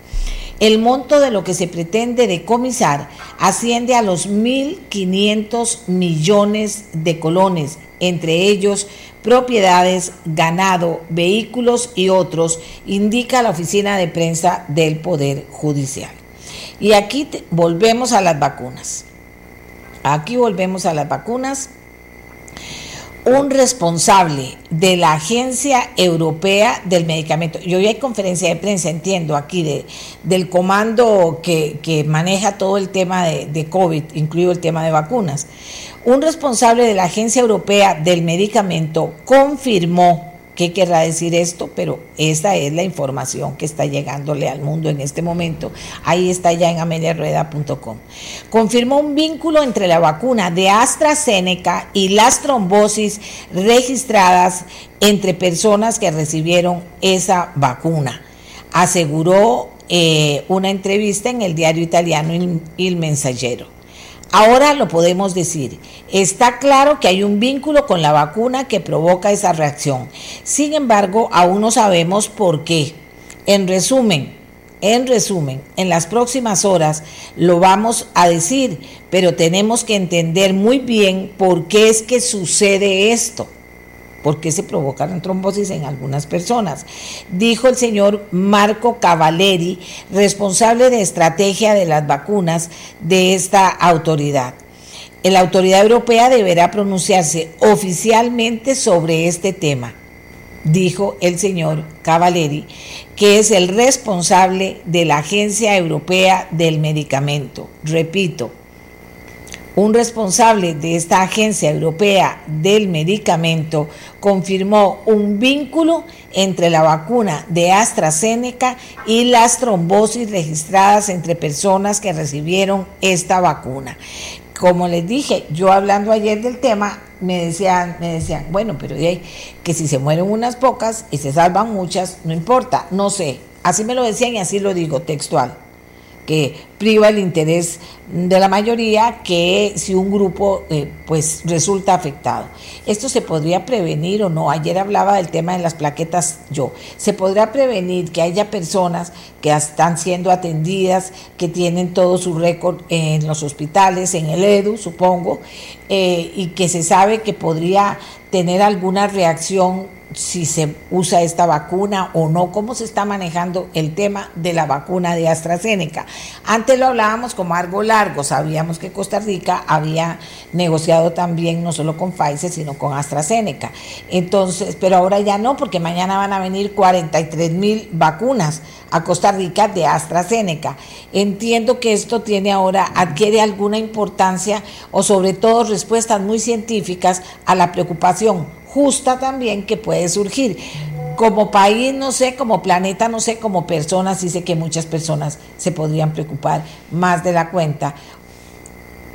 El monto de lo que se pretende decomisar asciende a los 1.500 millones de colones, entre ellos propiedades, ganado, vehículos y otros, indica la oficina de prensa del Poder Judicial. Y aquí volvemos a las vacunas. Aquí volvemos a las vacunas un responsable de la Agencia Europea del Medicamento. Y hoy hay conferencia de prensa, entiendo, aquí de, del comando que, maneja todo el tema de, de COVID, incluido el tema de vacunas. Un responsable de la Agencia Europea del Medicamento confirmó ¿Qué querrá decir esto? Pero esa es la información que está llegándole al mundo en este momento. Ahí está ya en ameliarueda.com. Confirmó un vínculo entre la vacuna de AstraZeneca y las trombosis registradas entre personas que recibieron esa vacuna. Aseguró eh, una entrevista en el diario italiano Il Mensagero. Ahora lo podemos decir. Está claro que hay un vínculo con la vacuna que provoca esa reacción. Sin embargo, aún no sabemos por qué. En resumen, en resumen, en las próximas horas lo vamos a decir, pero tenemos que entender muy bien por qué es que sucede esto por qué se provocan trombosis en algunas personas. Dijo el señor Marco Cavaleri, responsable de estrategia de las vacunas de esta autoridad. La autoridad europea deberá pronunciarse oficialmente sobre este tema, dijo el señor Cavaleri, que es el responsable de la Agencia Europea del Medicamento. Repito, un responsable de esta agencia europea del medicamento confirmó un vínculo entre la vacuna de AstraZeneca y las trombosis registradas entre personas que recibieron esta vacuna. Como les dije, yo hablando ayer del tema, me decían, me decían, bueno, pero que si se mueren unas pocas y se salvan muchas, no importa, no sé. Así me lo decían y así lo digo textual que priva el interés de la mayoría que si un grupo eh, pues resulta afectado. Esto se podría prevenir o no. Ayer hablaba del tema de las plaquetas yo. Se podrá prevenir que haya personas que están siendo atendidas, que tienen todo su récord en los hospitales, en el EDU, supongo, eh, y que se sabe que podría tener alguna reacción si se usa esta vacuna o no, cómo se está manejando el tema de la vacuna de AstraZeneca. Antes lo hablábamos como algo largo, sabíamos que Costa Rica había negociado también no solo con Pfizer, sino con AstraZeneca. Entonces, pero ahora ya no, porque mañana van a venir 43 mil vacunas a Costa Rica de AstraZeneca. Entiendo que esto tiene ahora, adquiere alguna importancia o sobre todo respuestas muy científicas a la preocupación justa también que puede surgir. Como país, no sé, como planeta, no sé, como personas, sí sé que muchas personas se podrían preocupar más de la cuenta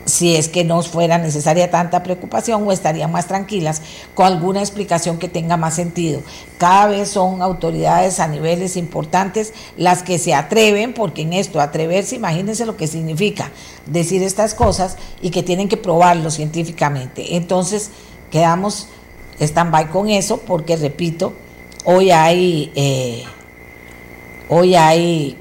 si es que no fuera necesaria tanta preocupación o estarían más tranquilas con alguna explicación que tenga más sentido. Cada vez son autoridades a niveles importantes las que se atreven, porque en esto atreverse, imagínense lo que significa decir estas cosas y que tienen que probarlo científicamente. Entonces, quedamos stand-by con eso, porque repito, hoy hay, eh, hoy hay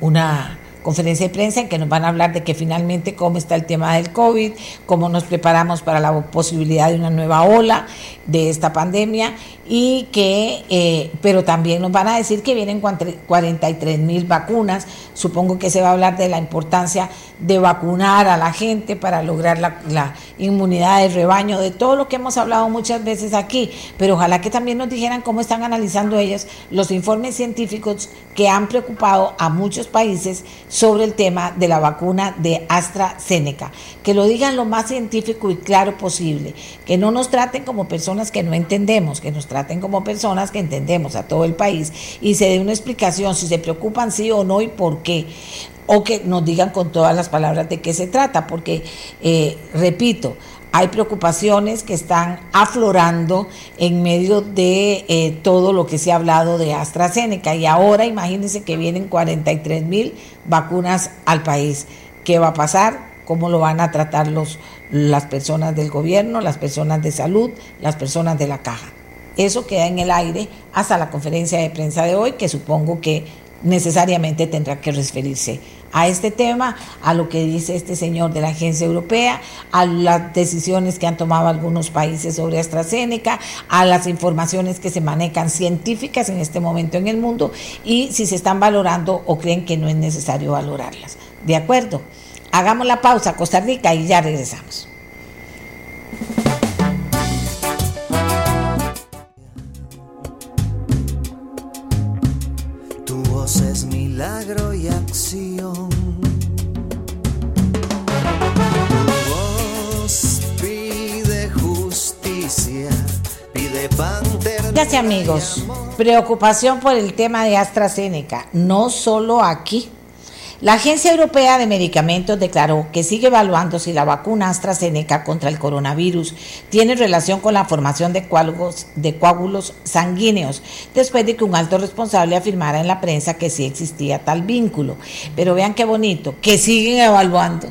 una conferencia de prensa en que nos van a hablar de que finalmente cómo está el tema del COVID, cómo nos preparamos para la posibilidad de una nueva ola de esta pandemia y que, eh, pero también nos van a decir que vienen 43 mil vacunas. Supongo que se va a hablar de la importancia de vacunar a la gente para lograr la, la, inmunidad de rebaño, de todo lo que hemos hablado muchas veces aquí, pero ojalá que también nos dijeran cómo están analizando ellos los informes científicos que han preocupado a muchos países sobre el tema de la vacuna de AstraZeneca. Que lo digan lo más científico y claro posible, que no nos traten como personas que no entendemos, que nos traten como personas que entendemos a todo el país y se dé una explicación si se preocupan sí o no y por qué. o que nos digan con todas las palabras de qué se trata, porque, eh, repito, hay preocupaciones que están aflorando en medio de eh, todo lo que se ha hablado de AstraZeneca y ahora imagínense que vienen 43 mil vacunas al país. ¿Qué va a pasar? ¿Cómo lo van a tratar los, las personas del gobierno, las personas de salud, las personas de la caja? Eso queda en el aire hasta la conferencia de prensa de hoy, que supongo que necesariamente tendrá que referirse a este tema, a lo que dice este señor de la Agencia Europea, a las decisiones que han tomado algunos países sobre AstraZeneca, a las informaciones que se manejan científicas en este momento en el mundo y si se están valorando o creen que no es necesario valorarlas. ¿De acuerdo? Hagamos la pausa, Costa Rica, y ya regresamos. Gracias amigos, preocupación por el tema de AstraZeneca, no solo aquí la Agencia Europea de Medicamentos declaró que sigue evaluando si la vacuna AstraZeneca contra el coronavirus tiene relación con la formación de coágulos, de coágulos sanguíneos, después de que un alto responsable afirmara en la prensa que sí existía tal vínculo. Pero vean qué bonito, que siguen evaluando,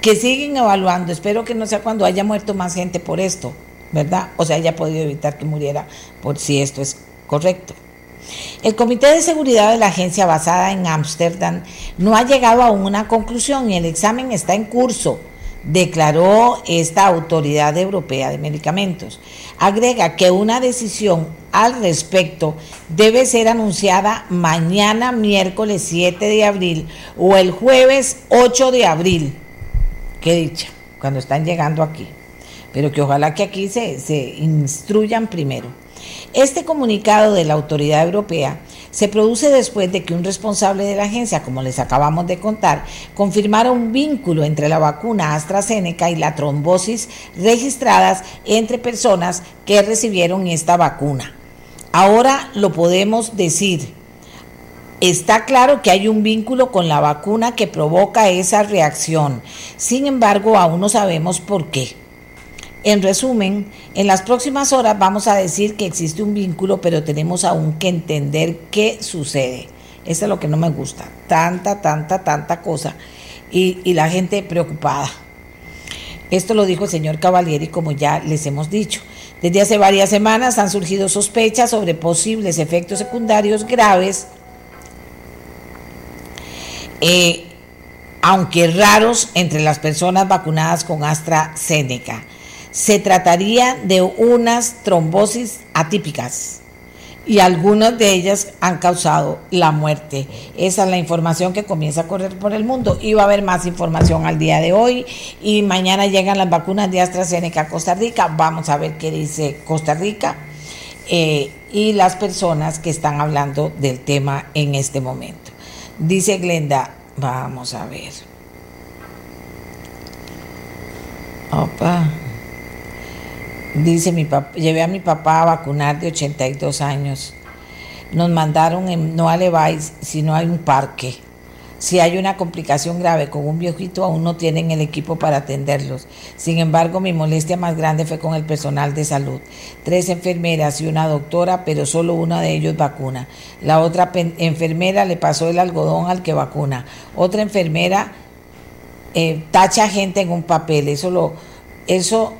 que siguen evaluando. Espero que no sea cuando haya muerto más gente por esto, ¿verdad? O sea, haya podido evitar que muriera por si esto es correcto. El Comité de Seguridad de la agencia basada en Ámsterdam no ha llegado a una conclusión y el examen está en curso, declaró esta Autoridad Europea de Medicamentos. Agrega que una decisión al respecto debe ser anunciada mañana miércoles 7 de abril o el jueves 8 de abril. Qué dicha, cuando están llegando aquí. Pero que ojalá que aquí se, se instruyan primero. Este comunicado de la autoridad europea se produce después de que un responsable de la agencia, como les acabamos de contar, confirmara un vínculo entre la vacuna AstraZeneca y la trombosis registradas entre personas que recibieron esta vacuna. Ahora lo podemos decir. Está claro que hay un vínculo con la vacuna que provoca esa reacción. Sin embargo, aún no sabemos por qué. En resumen, en las próximas horas vamos a decir que existe un vínculo, pero tenemos aún que entender qué sucede. Eso es lo que no me gusta. Tanta, tanta, tanta cosa. Y, la gente preocupada. Esto lo dijo el señor Cavalieri, como ya les hemos dicho. Desde hace varias semanas han surgido sospechas sobre posibles efectos secundarios graves, eh, aunque raros, entre las personas vacunadas con AstraZeneca se trataría de unas trombosis atípicas y algunas de ellas han causado la muerte. Esa es la información que comienza a correr por el mundo. Y va a haber más información al día de hoy y mañana llegan las vacunas de AstraZeneca a Costa Rica. Vamos a ver qué dice Costa Rica eh, y las personas que están hablando del tema en este momento. Dice Glenda, vamos a ver. Opa. Dice mi papá, llevé a mi papá a vacunar de 82 años. Nos mandaron en, no a Levi's, sino a un parque. Si hay una complicación grave con un viejito, aún no tienen el equipo para atenderlos. Sin embargo, mi molestia más grande fue con el personal de salud. Tres enfermeras y una doctora, pero solo una de ellos vacuna. La otra enfermera le pasó el algodón al que vacuna. Otra enfermera eh, tacha gente en un papel. Eso lo, eso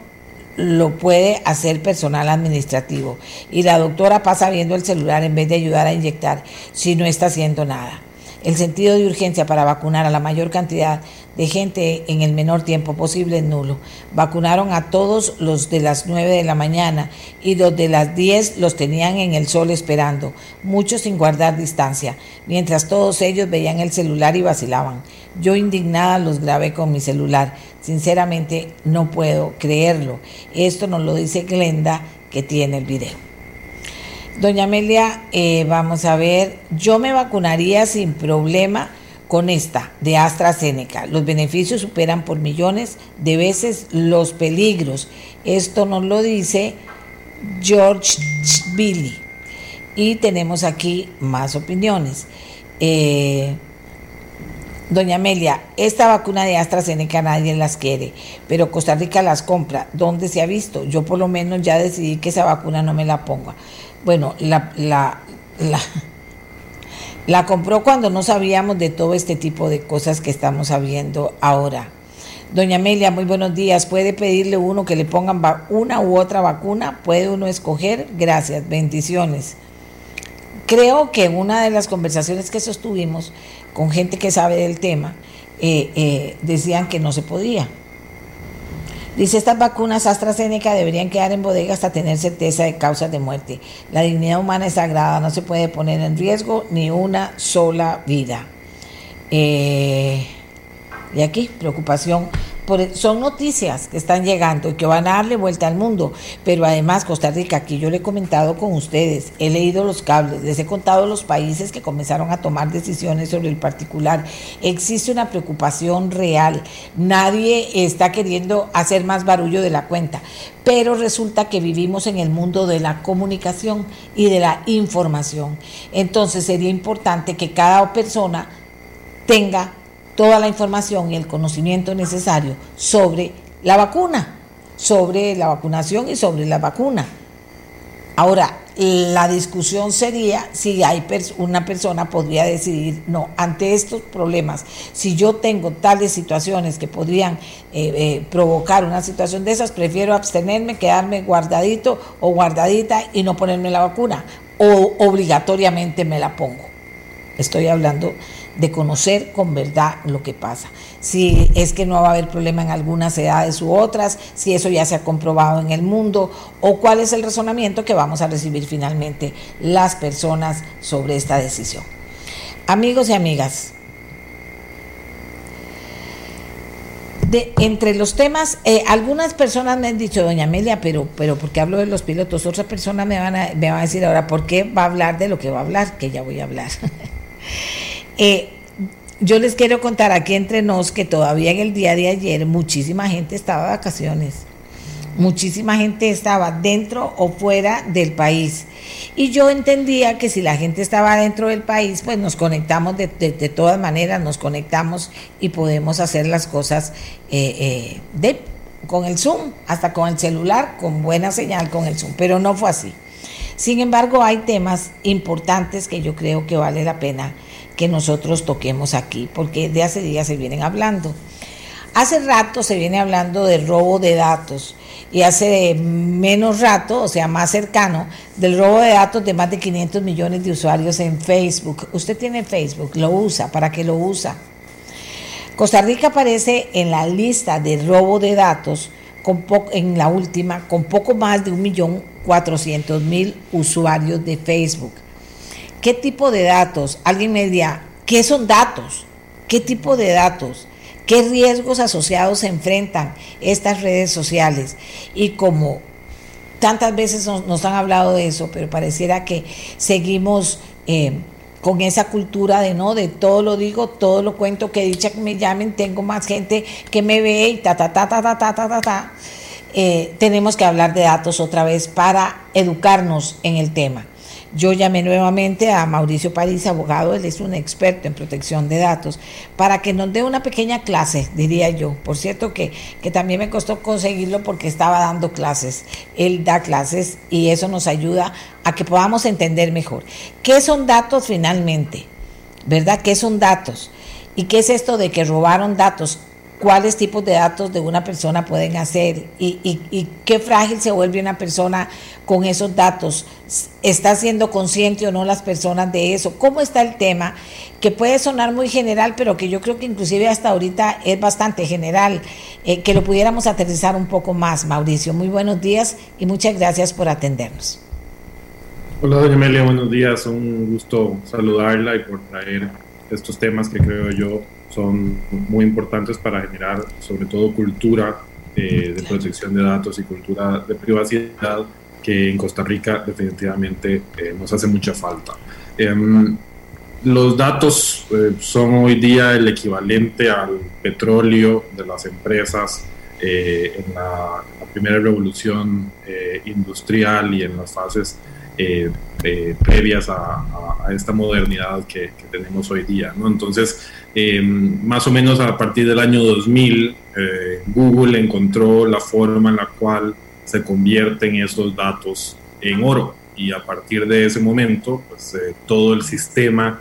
lo puede hacer personal administrativo y la doctora pasa viendo el celular en vez de ayudar a inyectar si no está haciendo nada. El sentido de urgencia para vacunar a la mayor cantidad de gente en el menor tiempo posible nulo. Vacunaron a todos los de las 9 de la mañana y los de las 10 los tenían en el sol esperando, muchos sin guardar distancia, mientras todos ellos veían el celular y vacilaban. Yo indignada los grabé con mi celular. Sinceramente no puedo creerlo. Esto nos lo dice Glenda que tiene el video. Doña Amelia, eh, vamos a ver, yo me vacunaría sin problema con esta de AstraZeneca. Los beneficios superan por millones de veces los peligros. Esto nos lo dice George Billy. Y tenemos aquí más opiniones. Eh, Doña Amelia, esta vacuna de AstraZeneca nadie las quiere, pero Costa Rica las compra. ¿Dónde se ha visto? Yo por lo menos ya decidí que esa vacuna no me la ponga. Bueno, la, la, la, la compró cuando no sabíamos de todo este tipo de cosas que estamos sabiendo ahora. Doña Amelia, muy buenos días. ¿Puede pedirle uno que le pongan una u otra vacuna? ¿Puede uno escoger? Gracias, bendiciones. Creo que en una de las conversaciones que sostuvimos con gente que sabe del tema, eh, eh, decían que no se podía. Dice, estas vacunas AstraZeneca deberían quedar en bodega hasta tener certeza de causas de muerte. La dignidad humana es sagrada, no se puede poner en riesgo ni una sola vida. Eh, y aquí, preocupación e, son noticias que están llegando y que van a darle vuelta al mundo. Pero además, Costa Rica, aquí yo le he comentado con ustedes, he leído los cables, les he contado los países que comenzaron a tomar decisiones sobre el particular. Existe una preocupación real. Nadie está queriendo hacer más barullo de la cuenta. Pero resulta que vivimos en el mundo de la comunicación y de la información. Entonces sería importante que cada persona tenga toda la información y el conocimiento necesario sobre la vacuna, sobre la vacunación y sobre la vacuna. Ahora, la discusión sería si hay una persona podría decidir, no, ante estos problemas, si yo tengo tales situaciones que podrían eh, eh, provocar una situación de esas, prefiero abstenerme, quedarme guardadito o guardadita y no ponerme la vacuna, o obligatoriamente me la pongo. Estoy hablando de conocer con verdad lo que pasa. Si es que no va a haber problema en algunas edades u otras, si eso ya se ha comprobado en el mundo, o cuál es el razonamiento que vamos a recibir finalmente las personas sobre esta decisión. Amigos y amigas, De, entre los temas, eh, algunas personas me han dicho, doña Amelia, pero, pero ¿por qué hablo de los pilotos? Otras personas me van, a, me van a decir ahora, ¿por qué va a hablar de lo que va a hablar? Que ya voy a hablar. [laughs] Eh, yo les quiero contar aquí entre nos que todavía en el día de ayer muchísima gente estaba de vacaciones. Muchísima gente estaba dentro o fuera del país. Y yo entendía que si la gente estaba dentro del país, pues nos conectamos de, todas maneras, nos conectamos y podemos hacer las cosas eh, eh, de, con el Zoom, hasta con el celular, con buena señal con el Zoom. Pero no fue así. Sin embargo, hay temas importantes que yo creo que vale la pena que nosotros toquemos aquí, porque de hace días se vienen hablando. Hace rato se viene hablando del robo de datos y hace menos rato, o sea, más cercano, del robo de datos de más de 500 millones de usuarios en Facebook. Usted tiene Facebook, lo usa, ¿para qué lo usa? Costa Rica aparece en la lista de robo de datos con en la última con poco más de 1.400.000 usuarios de Facebook. ¿Qué tipo de datos? Alguien me dirá, ¿qué son datos? ¿Qué tipo de datos? ¿Qué riesgos asociados se enfrentan estas redes sociales? Y como tantas veces nos, han hablado de eso, pero pareciera que seguimos eh, con esa cultura de no, de todo lo digo, todo lo cuento, que dicha que me llamen, tengo más gente que me ve y ta, ta, ta, ta, ta, ta, ta, ta. Eh, tenemos que hablar de datos otra vez para educarnos en el tema. Yo llamé nuevamente a Mauricio París, abogado, él es un experto en protección de datos, para que nos dé una pequeña clase, diría yo. Por cierto que, que también me costó conseguirlo porque estaba dando clases. Él da clases y eso nos ayuda a que podamos entender mejor. ¿Qué son datos finalmente? ¿Verdad? ¿Qué son datos? ¿Y qué es esto de que robaron datos? Cuáles tipos de datos de una persona pueden hacer y, y, qué frágil se vuelve una persona con esos datos. ¿Está siendo consciente o no las personas de eso? ¿Cómo está el tema? Que puede sonar muy general, pero que yo creo que inclusive hasta ahorita es bastante general, eh, que lo pudiéramos aterrizar un poco más, Mauricio. Muy buenos días y muchas gracias por atendernos. Hola, doña Amelia, buenos días. Un gusto saludarla y por traer estos temas que creo yo son muy importantes para generar sobre todo cultura eh, de protección de datos y cultura de privacidad que en Costa Rica definitivamente eh, nos hace mucha falta. Em, los datos eh, son hoy día el equivalente al petróleo de las empresas en la, primera revolución industrial y en las fases previas a, esta modernidad que, tenemos hoy día. Entonces, más o menos a partir del año 2000, Google encontró la forma en la cual se convierten esos datos en oro y a partir de ese momento, pues todo el sistema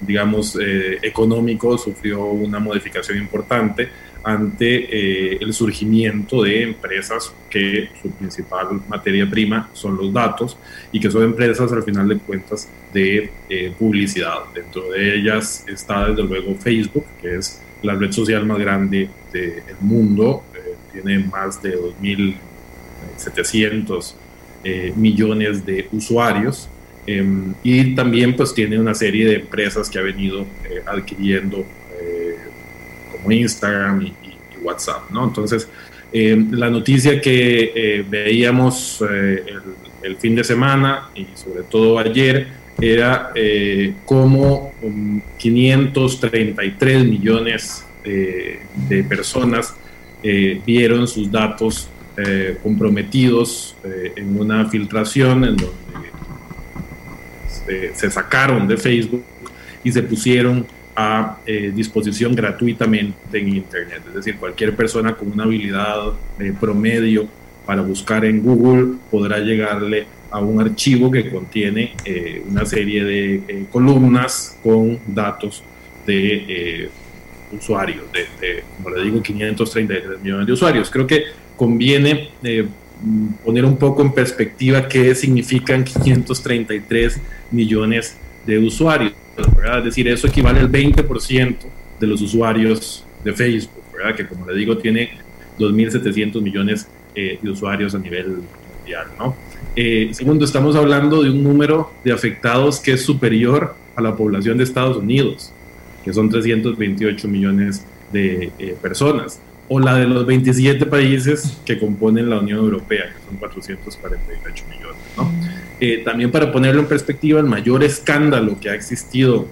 digamos, eh, económico sufrió una modificación importante ante eh, el surgimiento de empresas que su principal materia prima son los datos y que son empresas al final de cuentas de eh, publicidad. Dentro de ellas está desde luego Facebook, que es la red social más grande del mundo, tiene más de 2.700 millones de usuarios Em, y también pues tiene una serie de empresas que ha venido eh, adquiriendo eh, como Instagram y, WhatsApp, ¿no? Entonces, em, la noticia que eh, veíamos el, fin de semana y sobre todo ayer era cómo 533 um, millones de personas vieron sus datos comprometidos en una filtración en donde se, sacaron de Facebook y se pusieron a eh, disposición gratuitamente en Internet. Es decir, cualquier persona con una habilidad de promedio para buscar en Google podrá llegarle a un archivo que contiene eh, una serie de eh, columnas con datos de usuarios, de, como le digo, 533 millones de usuarios. Creo que conviene poner un poco en perspectiva qué significan 533 millones de usuarios. Es decir, eso equivale al 20% de los usuarios de Facebook, ¿verdad? que como le digo tiene 2.700 millones eh, de usuarios a nivel mundial. ¿no? Eh, segundo, estamos hablando de un número de afectados que es superior a la población de Estados Unidos, que son 328 millones de eh, personas o la de los 27 países que componen la Unión Europea, que son 448 millones. ¿no? Eh, también para ponerlo en perspectiva, el mayor escándalo que ha existido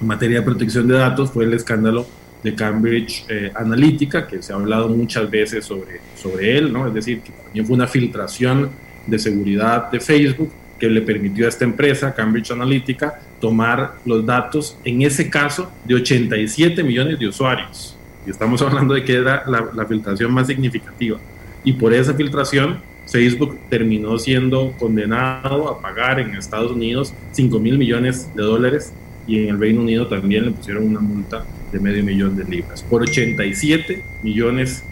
en materia de protección de datos fue el escándalo de Cambridge eh, Analytica, que se ha hablado muchas veces sobre, sobre él, ¿no? es decir, que también fue una filtración de seguridad de Facebook que le permitió a esta empresa, Cambridge Analytica, tomar los datos, en ese caso, de 87 millones de usuarios y estamos [laughs] hablando de que era la, filtración más significativa. Y por esa filtración, Facebook terminó siendo condenado a pagar en Estados Unidos 5 mil millones de dólares y en el Reino Unido también le pusieron una multa de medio millón de libras por 87 millones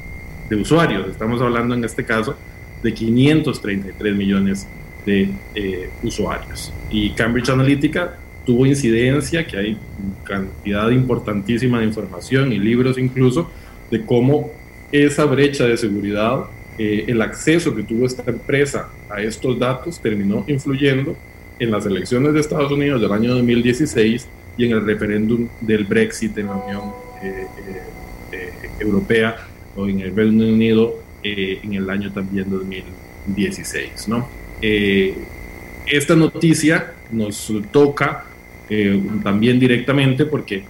de usuarios. Estamos hablando en este caso de 533 millones de eh, usuarios. Y Cambridge Analytica tuvo incidencia, que hay cantidad importantísima de información y libros incluso, de cómo esa brecha de seguridad, eh, el acceso que tuvo esta empresa a estos datos terminó influyendo en las elecciones de Estados Unidos del año 2016 y en el referéndum del Brexit en la Unión eh, eh, Europea o en el Reino Unido en el año también 2016. ¿no? esta noticia nos toca también directamente porque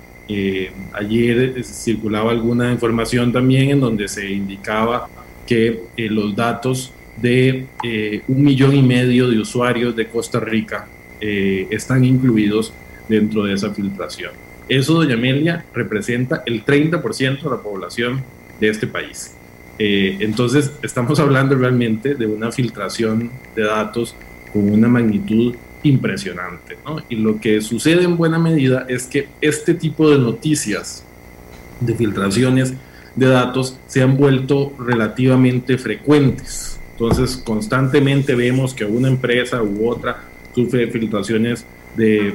ayer circulaba alguna información también en donde se indicaba que eh, los datos de un millón y medio de usuarios de Costa Rica están incluidos dentro de esa filtración. Eso, doña Amelia, representa el 30% de la población de este país. entonces, estamos hablando realmente de una filtración de datos con una magnitud impresionante. Y lo que sucede en buena medida es que este tipo de noticias, de filtraciones de datos, se han vuelto relativamente frecuentes. Entonces, constantemente vemos que una empresa u otra sufre filtraciones de,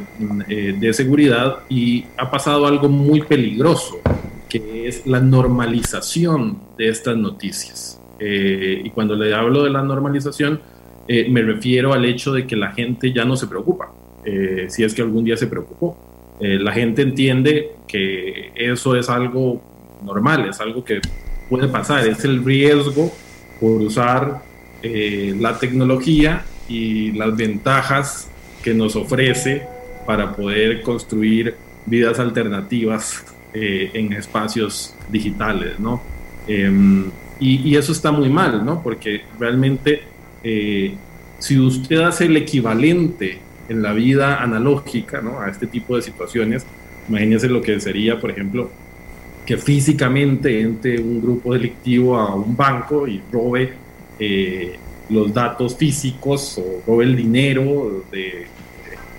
eh, de seguridad y ha pasado algo muy peligroso, que es la normalización de estas noticias. Eh, y cuando le hablo de la normalización, eh, me refiero al hecho de que la gente ya no se preocupa, eh, si es que algún día se preocupó. Eh, la gente entiende que eso es algo normal, es algo que puede pasar, es el riesgo por usar la tecnología y las ventajas que nos ofrece para poder construir vidas alternativas en espacios digitales, ¿no? Em, y, y, eso está muy mal, ¿no? Porque realmente eh, si usted hace el equivalente en la vida analógica ¿no? a este tipo de situaciones, imagínese lo que sería, por ejemplo, que físicamente entre un grupo delictivo a un banco y robe eh, los datos físicos o robe el dinero de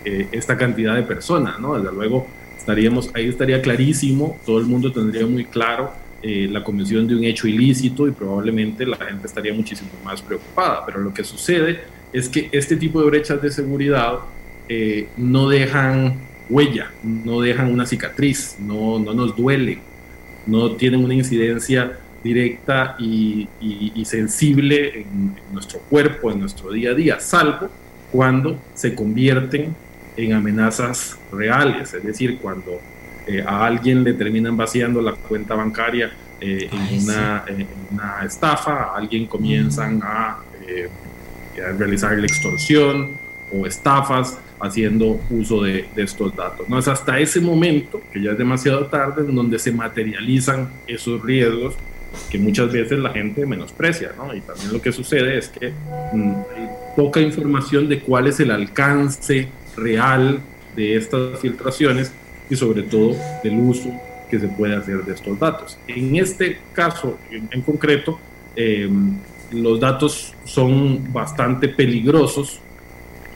eh, esta cantidad de personas, ¿no? Desde luego estaríamos, ahí estaría clarísimo, todo el mundo tendría muy claro eh, la comisión de un hecho ilícito y probablemente la gente estaría muchísimo más preocupada. Pero lo que sucede es que este tipo de brechas de seguridad eh, no dejan huella, no dejan una cicatriz, no, no nos duelen, no tienen una incidencia directa y, sensible en, nuestro cuerpo, en nuestro día a día, salvo cuando se convierten en amenazas reales, es decir, cuando eh, a alguien le terminan vaciando la cuenta bancaria eh, en, una, una, estafa, a alguien comienzan a, a realizar la extorsión o estafas, haciendo uso de, estos datos. ¿no? Es hasta ese momento, que ya es demasiado tarde, en donde se materializan esos riesgos que muchas veces la gente menosprecia. ¿no? Y también lo que sucede es que mm, hay poca información de cuál es el alcance real de estas filtraciones y sobre todo del uso que se puede hacer de estos datos. En este caso en, concreto, eh, los datos son bastante peligrosos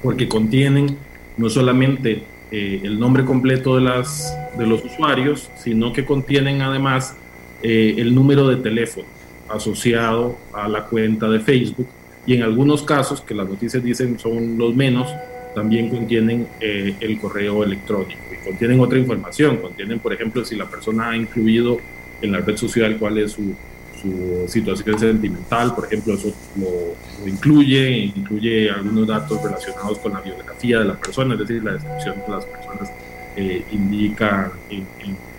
porque contienen no solamente eh, el nombre completo de, las, de los usuarios, sino que contienen además eh, el número de teléfono asociado a la cuenta de Facebook. Y en algunos casos, que las noticias dicen son los menos, también contienen eh, el correo electrónico. Y contienen otra información, contienen por ejemplo si la persona ha incluido en la red social cuál es su, su situación sentimental, por ejemplo, eso lo, incluye, incluye algunos datos relacionados con la biografía de la persona, es decir, la descripción que las personas eh, indican en,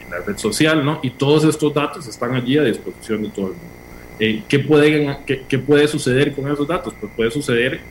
la red social, ¿no? Y todos estos datos están allí a disposición de todo el mundo. Eh, ¿qué, puede, qué, puede suceder con esos datos? Pues puede suceder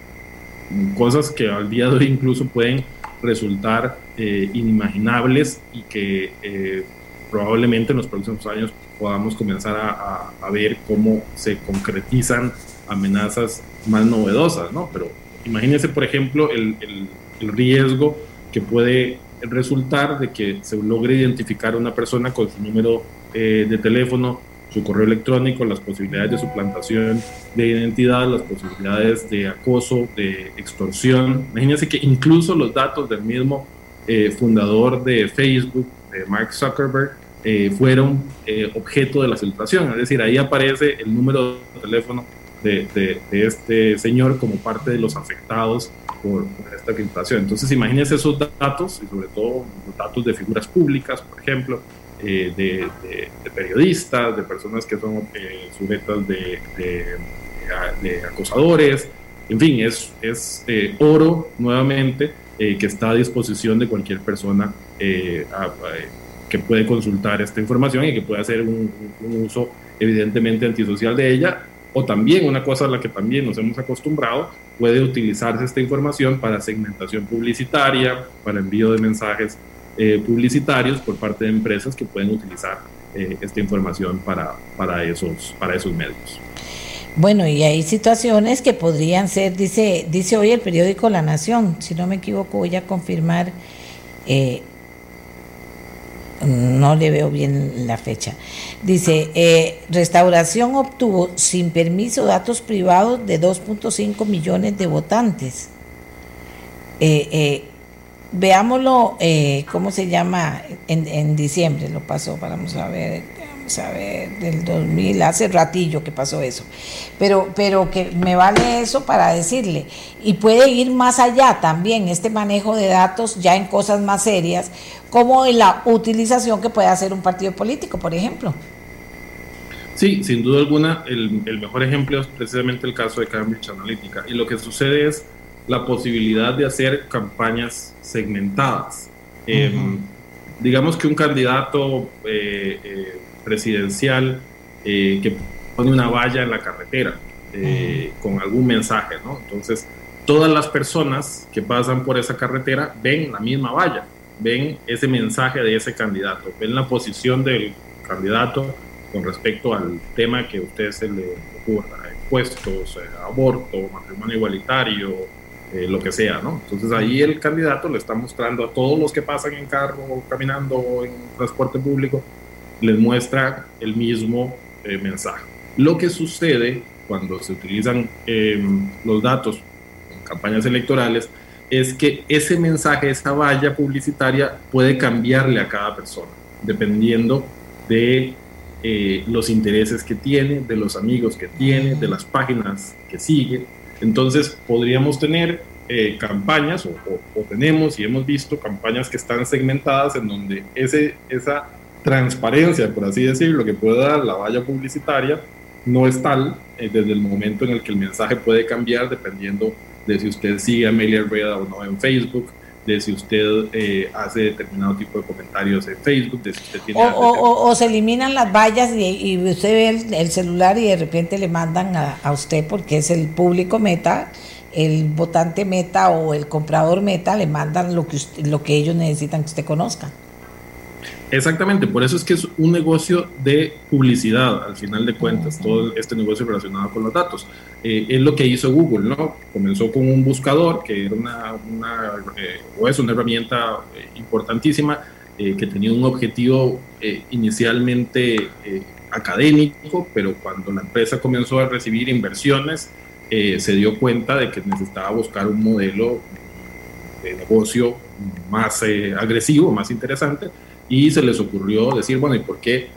cosas que al día de hoy incluso pueden resultar eh, inimaginables y que eh, probablemente en los próximos años podamos comenzar a, ver cómo se concretizan amenazas más novedosas, ¿no? Pero imagínense, por ejemplo, el, el, riesgo que puede resultar de que se logre identificar a una persona con su número eh, de teléfono, su correo electrónico, las posibilidades de suplantación de identidad, las posibilidades de acoso, de extorsión. Imagínense que incluso los datos del mismo eh, fundador de Facebook, Mark Zuckerberg, eh, fueron eh, objeto de la filtración. Es decir, ahí aparece el número de teléfono de, este señor como parte de los afectados por, esta filtración. Entonces, imagínense esos datos y sobre todo datos de figuras públicas, por ejemplo, eh, de, periodistas, de personas que son sujetas de, acosadores. En fin, es oro nuevamente que está a disposición de cualquier persona que puede consultar esta información y que puede hacer un, uso evidentemente antisocial de ella. O también una cosa a la que también nos hemos acostumbrado, puede utilizarse esta información para segmentación publicitaria, para envío de mensajes eh, publicitarios por parte de empresas que pueden utilizar eh, esta información para, para, esos, para esos medios. Bueno, y hay situaciones que podrían ser, dice, dice hoy el periódico La Nación, si no me equivoco, voy a confirmar eh, no le veo bien la fecha. Dice, eh, Restauración obtuvo sin permiso datos privados de 2.5 millones de votantes. Eh, eh, veámoslo, ¿cómo se llama? En, en, diciembre lo pasó, vamos a ver, ver, del 2000, hace ratillo que pasó eso. Pero, pero que me vale eso para decirle, y puede ir más allá también este manejo de datos ya en cosas más serias, como en la utilización que puede hacer un partido político, por ejemplo. Sí, sin duda alguna, el, mejor ejemplo es precisamente el caso de Cambridge Analytica. Y lo que sucede es la posibilidad de hacer campañas segmentadas. Em, digamos que un candidato eh, eh, presidencial eh, que pone una valla en la carretera con algún mensaje, ¿no? Entonces, todas las personas que pasan por esa carretera ven la misma valla ven ese mensaje de ese candidato, ven la posición del candidato con respecto al tema que a usted se le ocurra, impuestos, eh, aborto, matrimonio igualitario, eh, lo que sea, ¿no? Entonces ahí el candidato le está mostrando a todos los que pasan en carro, caminando en transporte público, les muestra el mismo eh, mensaje. Lo que sucede cuando se utilizan em, los datos en campañas electorales es que ese mensaje, esa valla publicitaria puede cambiarle a cada persona, dependiendo de eh, los intereses que tiene, de los amigos que tiene, de las páginas que sigue. Entonces podríamos tener eh, campañas, o, tenemos y hemos visto campañas que están segmentadas en donde ese, esa transparencia, por así decirlo, que puede dar la valla publicitaria, no es tal eh, desde el momento en el que el mensaje puede cambiar dependiendo de si usted sigue a Amelia Herrera o no en Facebook, de si usted eh, hace determinado tipo de comentarios en Facebook, de si usted tiene... O, se eliminan las vallas y, usted ve el, celular y de repente le mandan a, usted porque es el público meta, el votante meta o el comprador meta, le mandan lo que, lo que ellos necesitan que usted conozca. Exactamente, por eso es que es un negocio de publicidad, al final de cuentas, todo este negocio relacionado con los datos. Eh, es lo que hizo Google, ¿no? Comenzó con un buscador, que era una, eh, o es una herramienta eh, importantísima, que tenía un objetivo inicialmente académico, pero cuando la empresa comenzó a recibir inversiones, se dio cuenta de que necesitaba buscar un modelo de negocio más agresivo, más interesante, y se les ocurrió decir, bueno, ¿y por qué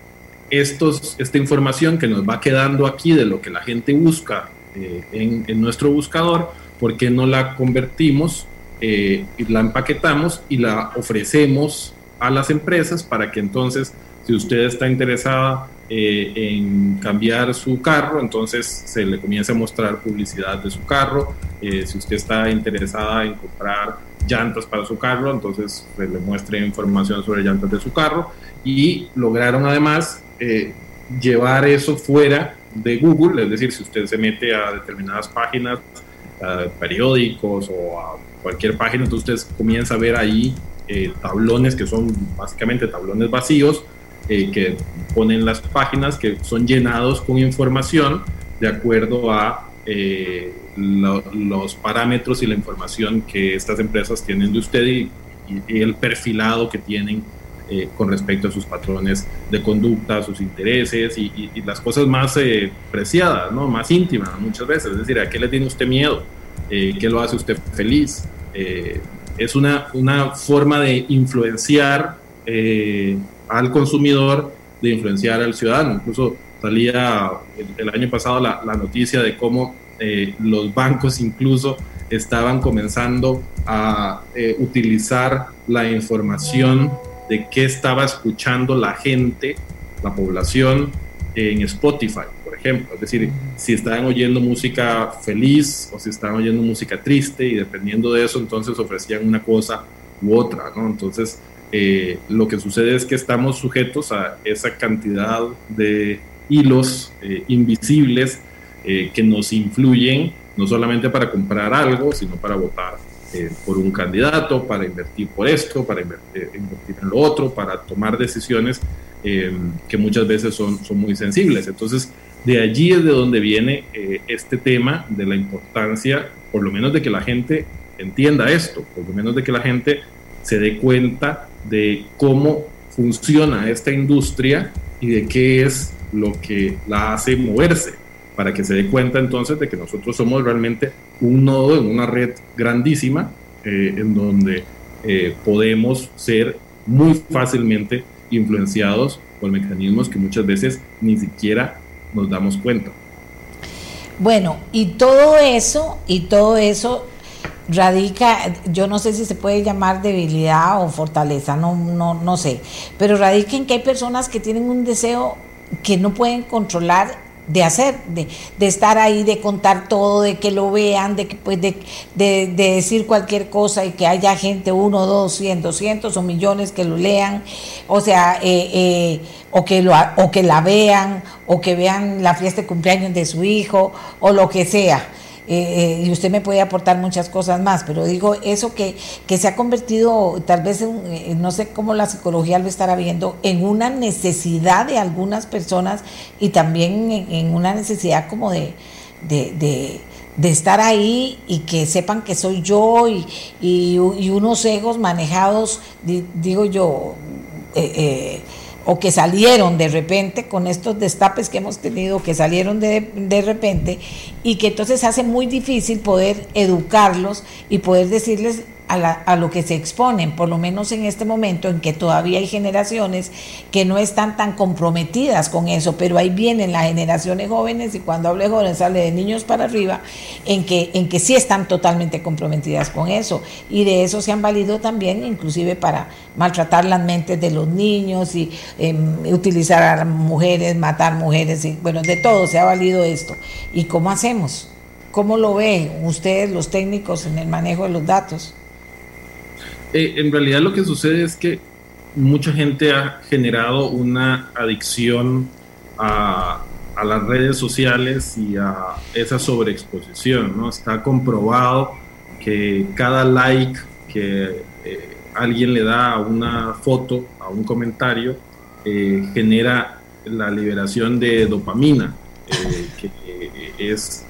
estos, esta información que nos va quedando aquí de lo que la gente busca eh, en, nuestro buscador, por qué no la convertimos eh, y la empaquetamos y la ofrecemos a las empresas para que entonces, si usted está interesada eh, en cambiar su carro, entonces se le comience a mostrar publicidad de su carro. si usted está interesada en comprar llantas para su carro, entonces se le muestre información sobre llantas de su carro y lograron además eh, llevar eso fuera de Google, es decir, si usted se mete a determinadas páginas, a periódicos o a cualquier página, entonces usted comienza a ver ahí eh, tablones que son básicamente tablones vacíos eh, que ponen las páginas que son llenados con información de acuerdo a los parámetros y la información que estas empresas tienen de usted y, el perfilado que tienen eh, con respecto a sus patrones de conducta, sus intereses y, las cosas más eh, preciadas, ¿no? más íntimas muchas veces. Es decir, ¿a qué le tiene usted miedo? Eh, ¿Qué lo hace usted feliz? es una, una forma de influenciar al consumidor, de influenciar al ciudadano. Incluso salía el, año pasado la, la noticia de cómo eh, los bancos incluso estaban comenzando a eh, utilizar la información de qué estaba escuchando la gente, la población en Spotify, por ejemplo. Es decir, si estaban oyendo música feliz o si estaban oyendo música triste y dependiendo de eso, entonces ofrecían una cosa u otra, ¿no? Entonces, eh, lo que sucede es que estamos sujetos a esa cantidad de hilos invisibles eh, que nos influyen no solamente para comprar algo, sino para votar eh, por un candidato, para invertir por esto, para invertir, invertir en lo otro, para tomar decisiones eh, que muchas veces son, son muy sensibles. Entonces, de allí es de donde viene este tema de la importancia, por lo menos de que la gente entienda esto, por lo menos de que la gente se dé cuenta de cómo funciona esta industria y de qué es lo que la hace moverse para que se dé cuenta entonces de que nosotros somos realmente un nodo en una red grandísima eh, en donde eh, podemos ser muy fácilmente influenciados por mecanismos que muchas veces ni siquiera nos damos cuenta. Bueno, y todo eso, y todo eso radica, yo no sé si se puede llamar debilidad o fortaleza, no, no, no sé, pero radica en que hay personas que tienen un deseo que no pueden controlar de hacer, de, de, estar ahí, de contar todo, de que lo vean, de, que, pues, de, de, decir cualquier cosa y que haya gente, uno, dos, cien, doscientos o millones que lo lean, o sea, eh, eh, o, que lo, o que la vean, o que vean la fiesta de cumpleaños de su hijo, o lo que sea. Eh, y usted me puede aportar muchas cosas más, pero digo, eso que, que se ha convertido, tal vez, en, no sé cómo la psicología lo estará viendo, en una necesidad de algunas personas y también en, una necesidad como de, de, de estar ahí y que sepan que soy yo y, y, unos egos manejados, digo yo, eh, eh, o que salieron de repente con estos destapes que hemos tenido, que salieron de, de repente, y que entonces hace muy difícil poder educarlos y poder decirles a, lo que se exponen, por lo menos en este momento en que todavía hay generaciones que no están tan comprometidas con eso, pero ahí vienen las generaciones jóvenes y cuando hablo de jóvenes sale de niños para arriba, en que, en que sí están totalmente comprometidas con eso y de eso se han valido también inclusive para maltratar las mentes de los niños y em, utilizar a mujeres, matar mujeres y bueno, de todo se ha valido esto. ¿Y cómo hacemos? ¿Cómo lo ven ustedes los técnicos en el manejo de los datos? Eh, en realidad lo que sucede es que mucha gente ha generado una adicción a, las redes sociales y a esa sobreexposición, ¿no? Está comprobado que cada like que eh, alguien le da a una foto, a un comentario, eh, genera la liberación de dopamina, que es,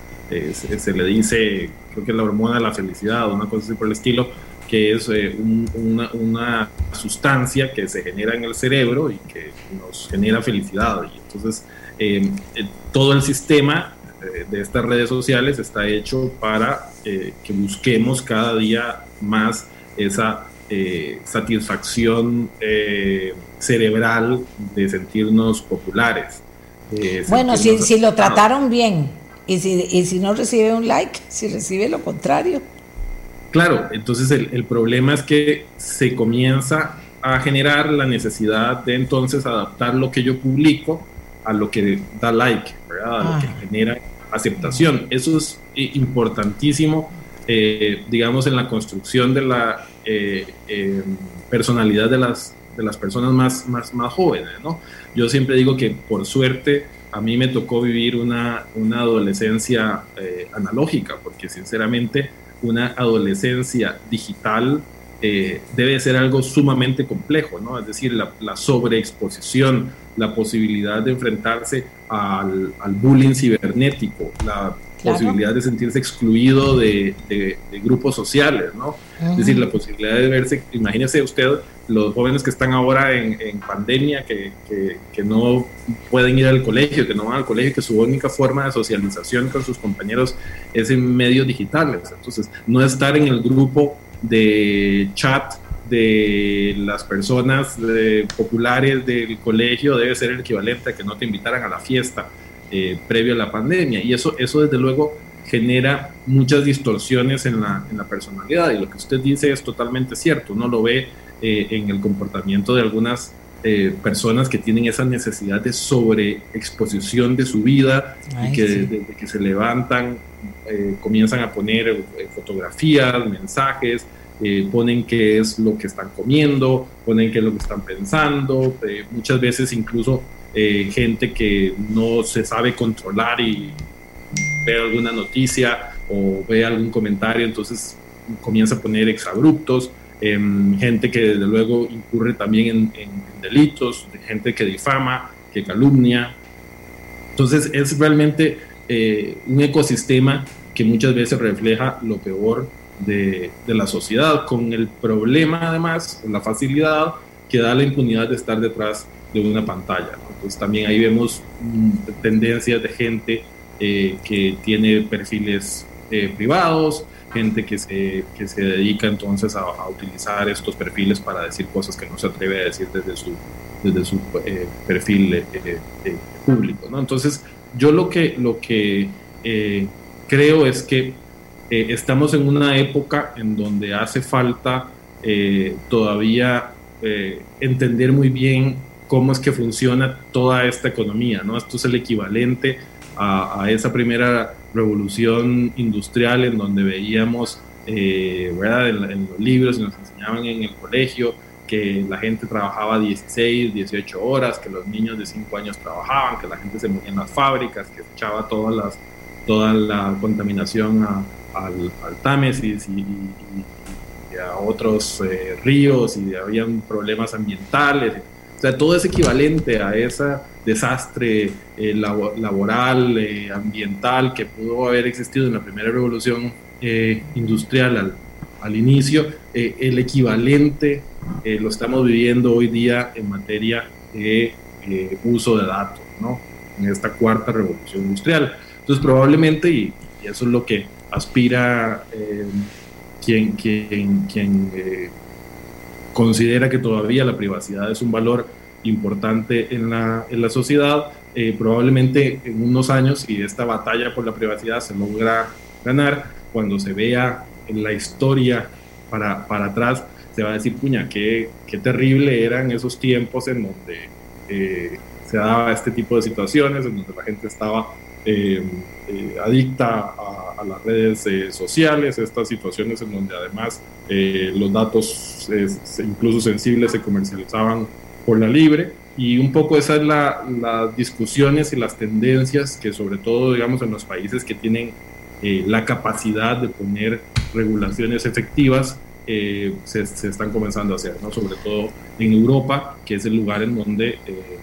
se le dice, creo que la hormona de la felicidad, una cosa así por el estilo, que es eh, una, sustancia que se genera en el cerebro y que nos genera felicidad. Y entonces, eh, eh, todo el sistema de estas redes sociales está hecho para que busquemos cada día más esa satisfacción cerebral de sentirnos populares. bueno, si, si, lo trataron bien y si, y si no recibe un like, si recibe lo contrario. Claro, entonces el, problema es que se comienza a generar la necesidad de entonces adaptar lo que yo publico a lo que da like, ¿verdad? A lo que ah. genera aceptación. Eso es eh, importantísimo, eh, digamos, en la construcción de la eh, em, personalidad de las, de las personas más, más, más jóvenes, ¿no? Yo siempre digo que por suerte a mí me tocó vivir una, una adolescencia analógica, porque sinceramente una adolescencia digital eh, debe ser algo sumamente complejo, ¿no? Es decir, la, sobreexposición, la posibilidad de enfrentarse al, bullying cibernético, la posibilidad de sentirse excluido de, grupos sociales, ¿no? Es decir, la posibilidad de verse, imagínese usted los jóvenes que están ahora en, pandemia, que, que, no pueden ir al colegio, que no van al colegio, que su única forma de socialización con sus compañeros es en medios digitales. Entonces, no estar en el grupo de chat de las personas populares del colegio debe ser el equivalente a que no te invitaran a la fiesta eh, previo a la pandemia. Y eso, eso desde luego genera muchas distorsiones en la, en la personalidad. Y lo que usted dice es totalmente cierto. Uno lo ve eh, en el comportamiento de algunas eh, personas que tienen esa necesidad de sobreexposición de su vida y que desde que se levantan eh, comienzan a poner fotografías, mensajes, ponen qué es lo que están comiendo, ponen qué es lo que están pensando, muchas veces incluso gente que no se sabe controlar y ve alguna noticia o ve algún comentario, entonces comienza a poner exabruptos. Em, gente que desde luego incurre también en, delitos, gente que difama, que calumnia. Entonces es realmente eh, un ecosistema que muchas veces refleja lo peor de, la sociedad, con el problema además, la facilidad que da la impunidad de estar detrás de una pantalla. Entonces también ahí vemos mm, tendencias de gente eh, que tiene perfiles eh, privados, gente que se, que se dedica entonces a, utilizar estos perfiles para decir cosas que no se atreve a decir desde su, desde su eh, perfil público. ¿no? Entonces, yo lo que, lo que creo es que estamos en una época en donde hace falta todavía entender muy bien cómo es que funciona toda esta economía. ¿no? Esto es el equivalente a, esa primera revolución industrial en donde veíamos, eh, ¿verdad? En, los libros y nos enseñaban en el colegio que la gente trabajaba 16, 18 horas, que los niños de 5 años trabajaban, que la gente se movía en las fábricas, que echaba todas las, toda la contaminación al, al, Támesis y, a otros eh, ríos y habían problemas ambientales. O sea, todo es equivalente a ese desastre eh, laboral, eh, ambiental que pudo haber existido en la primera revolución eh, industrial al, al inicio. el equivalente lo estamos viviendo hoy día en materia de uso de datos, ¿no? En esta cuarta revolución industrial. Entonces, probablemente, y, eso es lo que aspira quien, quien, quien considera que todavía la privacidad es un valor importante en la, en la sociedad. Eh, probablemente en unos años, si esta batalla por la privacidad se logra ganar, cuando se vea en la historia para, para atrás, se va a decir, puña, qué, qué terrible eran esos tiempos en donde eh, se daba este tipo de situaciones, en donde la gente estaba eh, adicta a, las redes sociales, estas situaciones en donde además los datos incluso sensibles se comercializaban por la libre y un poco esas son las discusiones y las tendencias que sobre todo digamos en los países que tienen eh, la capacidad de poner regulaciones efectivas eh, se, están comenzando a hacer, ¿no? sobre todo en Europa, que es el lugar en donde eh,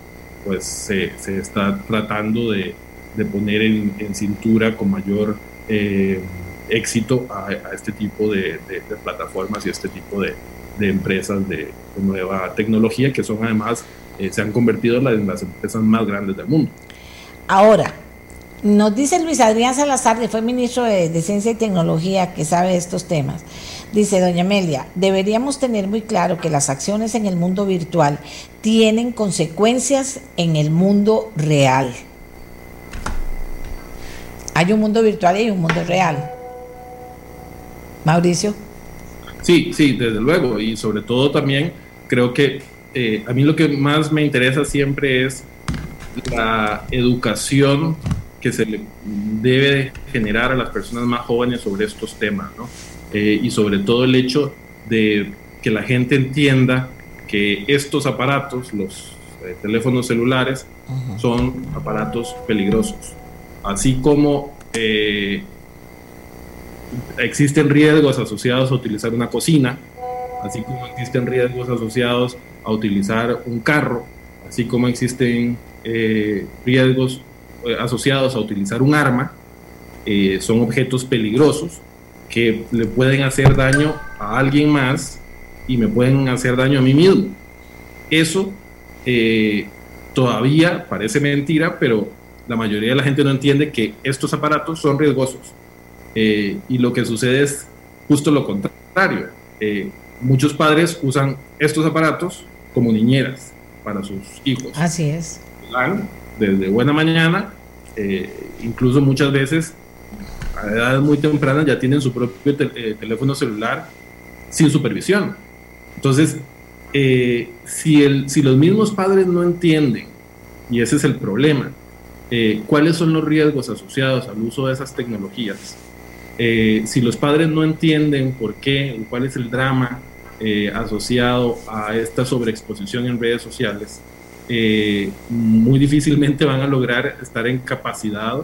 pues se, se, está tratando de, de poner en, cintura con mayor éxito a, este tipo de, de, plataformas y este tipo de, de empresas de, nueva tecnología que son además, eh, se han convertido en las empresas más grandes del mundo. Ahora, nos dice Luis Adrián Salazar, que fue ministro de, Ciencia y Tecnología, que sabe estos temas. Dice, doña Amelia, deberíamos tener muy claro que las acciones en el mundo virtual tienen consecuencias en el mundo real. Hay un mundo virtual y hay un mundo real. Mauricio. Sí, sí, desde luego. Y sobre todo también creo que eh, a mí lo que más me interesa siempre es la educación que se le debe generar a las personas más jóvenes sobre estos temas, ¿no? Eh, y sobre todo el hecho de que la gente entienda que estos aparatos, los eh, teléfonos celulares, son aparatos peligrosos. Así como existen riesgos asociados a utilizar una cocina, así como existen riesgos asociados a utilizar un carro, así como existen eh, riesgos eh, asociados a utilizar un arma, eh, son objetos peligrosos que le pueden hacer daño a alguien más y me pueden hacer daño a mí mismo. Eso todavía parece mentira, pero la mayoría de la gente no entiende que estos aparatos son riesgosos eh, y lo que sucede es justo lo contrario. Eh, muchos padres usan estos aparatos como niñeras para sus hijos. Así es. Desde buena mañana, eh, incluso muchas veces a edades muy tempranas ya tienen su propio teléfono celular sin supervisión. Entonces, si, el, si los mismos padres no entienden, y ese es el problema, cuáles son los riesgos asociados al uso de esas tecnologías, eh, si los padres no entienden por qué, cuál es el drama eh, asociado a esta sobreexposición en redes sociales, eh, muy difícilmente van a lograr estar en capacidad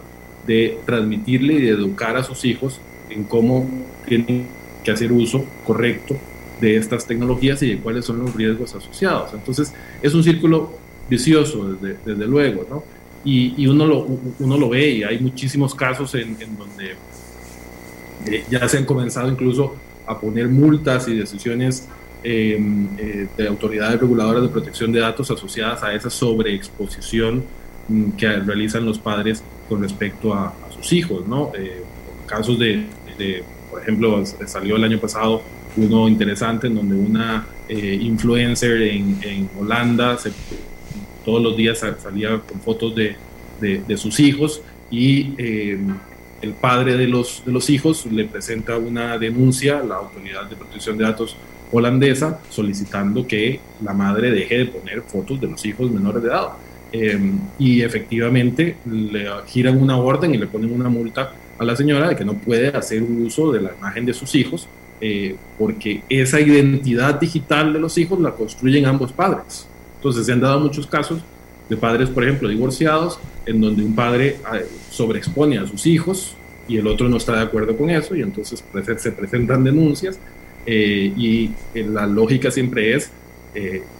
de transmitirle y de educar a sus hijos en cómo tienen que hacer uso correcto de estas tecnologías y de cuáles son los riesgos asociados. Entonces, es un círculo vicioso, desde, desde luego, ¿no? Y, y, uno, lo, uno lo ve y hay muchísimos casos en, en donde eh, ya se han comenzado incluso a poner multas y decisiones em, eh, de autoridades reguladoras de protección de datos asociadas a esa sobreexposición mm, que realizan los padres con respecto a, sus hijos, ¿no? Eh, casos de, por ejemplo, salió el año pasado uno interesante en donde una influencer en, Holanda todos los días salía con fotos de, sus hijos y em, el padre de los, de los hijos le presenta una denuncia a la Autoridad de Protección de Datos holandesa solicitando que la madre deje de poner fotos de los hijos menores de edad. Em, y efectivamente le giran una orden y le ponen una multa a la señora de que no puede hacer uso de la imagen de sus hijos eh, porque esa identidad digital de los hijos la construyen ambos padres. Entonces se han dado muchos casos de padres, por ejemplo, divorciados, en donde un padre ah, sobreexpone a sus hijos y el otro no está de acuerdo con eso y entonces se presentan denuncias eh, y eh, la lógica siempre es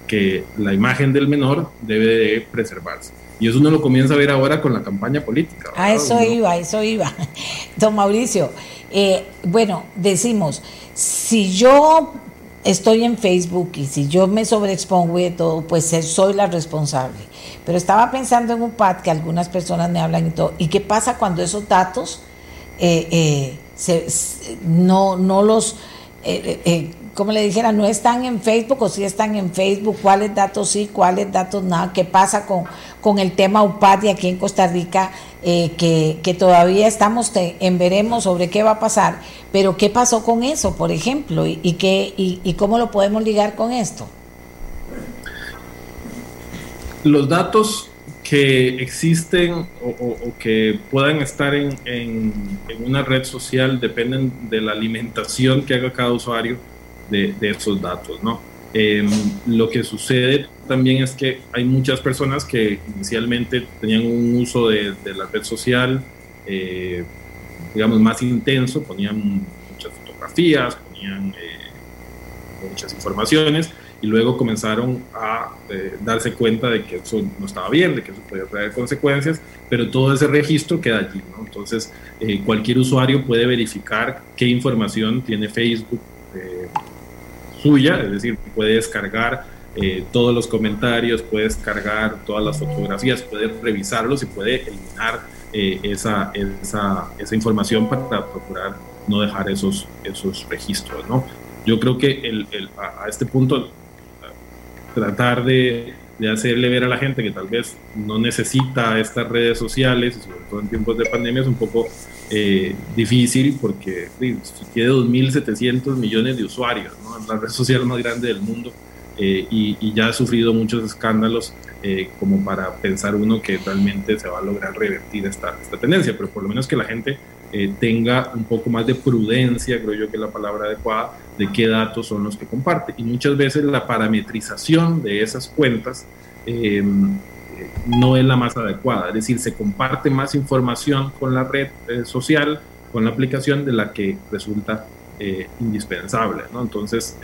que la imagen del menor debe de preservarse. Y eso uno lo comienza a ver ahora con la campaña política. A eso iba, a eso iba. [laughs] Don Mauricio, bueno, decimos, si yo estoy en Facebook y si yo me sobreexpongo y todo, pues soy la responsable. Pero estaba pensando en un pad que algunas personas me hablan y todo. ¿Y qué pasa cuando esos datos eh, eh, no, no los, eh, como le dijera, no están en Facebook o si están en Facebook? ¿Cuáles datos sí, cuáles datos nada? ¿Qué pasa con, con el tema UPAD y aquí en Costa Rica? que, que, todavía estamos en veremos sobre qué va a pasar, pero qué pasó con eso, por ejemplo, y, y, qué, y cómo lo podemos ligar con esto los datos que existen o, que puedan estar en, en, una red social dependen de la alimentación que haga cada usuario de, de esos datos, ¿no? Em, lo que sucede también es que hay muchas personas que inicialmente tenían un uso de, de la red social, eh, digamos, más intenso, ponían muchas fotografías, ponían eh, muchas informaciones, y luego comenzaron a eh, darse cuenta de que eso no estaba bien, de que eso podía traer consecuencias, pero todo ese registro queda allí. ¿no? Entonces, eh, cualquier usuario puede verificar qué información tiene Facebook eh, suya, es decir, puede descargar todos los comentarios, puede descargar todas las fotografías, puede revisarlos y puede eliminar esa, esa, esa, información para procurar no dejar esos, esos registros. ¿no? Yo creo que el, el, a, este punto tratar de, de, hacerle ver a la gente que tal vez no necesita estas redes sociales, sobre todo en tiempos de pandemia, es un poco eh, difícil porque tiene 2.700 millones de usuarios, ¿no? la red social más grande del mundo eh, y, y, ya ha sufrido muchos escándalos eh, como para pensar uno que realmente se va a lograr revertir esta, esta tendencia, pero por lo menos que la gente eh, tenga un poco más de prudencia, creo yo que es la palabra adecuada, de qué datos son los que comparte. Y muchas veces la parametrización de esas cuentas eh, no es la más adecuada, es decir, se comparte más información con la red eh, social, con la aplicación de la que resulta indispensable. ¿no? Entonces,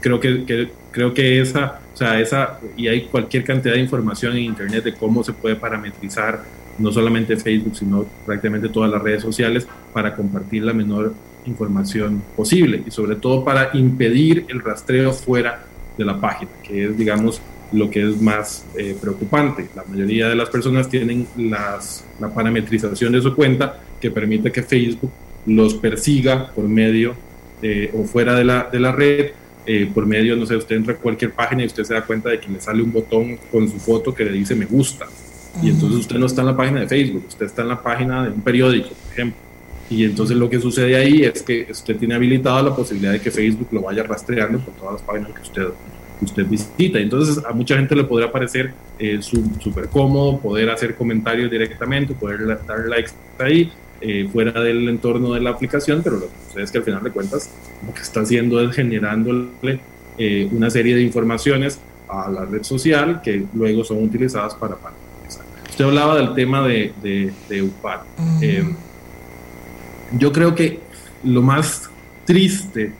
creo que, que, creo que esa, o sea, esa, y hay cualquier cantidad de información en Internet de cómo se puede parametrizar no solamente Facebook, sino prácticamente todas las redes sociales para compartir la menor información posible y sobre todo para impedir el rastreo fuera de la página, que es, digamos, lo que es más eh, preocupante. La mayoría de las personas tienen las, la parametrización de su cuenta que permite que Facebook los persiga por medio eh, o fuera de la, de la red, eh, por medio, no sé, usted entra a cualquier página y usted se da cuenta de que le sale un botón con su foto que le dice me gusta y entonces usted no está en la página de Facebook, usted está en la página de un periódico, por ejemplo. Y entonces lo que sucede ahí es que usted tiene habilitada la posibilidad de que Facebook lo vaya rastreando por todas las páginas que usted, usted visita. Entonces a mucha gente le podría parecer eh, súper cómodo poder hacer comentarios directamente, poder dar likes ahí, eh, fuera del entorno de la aplicación, pero lo que sucede es que al final de cuentas lo que está haciendo es generándole eh, una serie de informaciones a la red social que luego son utilizadas para, Usted hablaba del tema de, de, UPAD. Eh, yo creo que lo más triste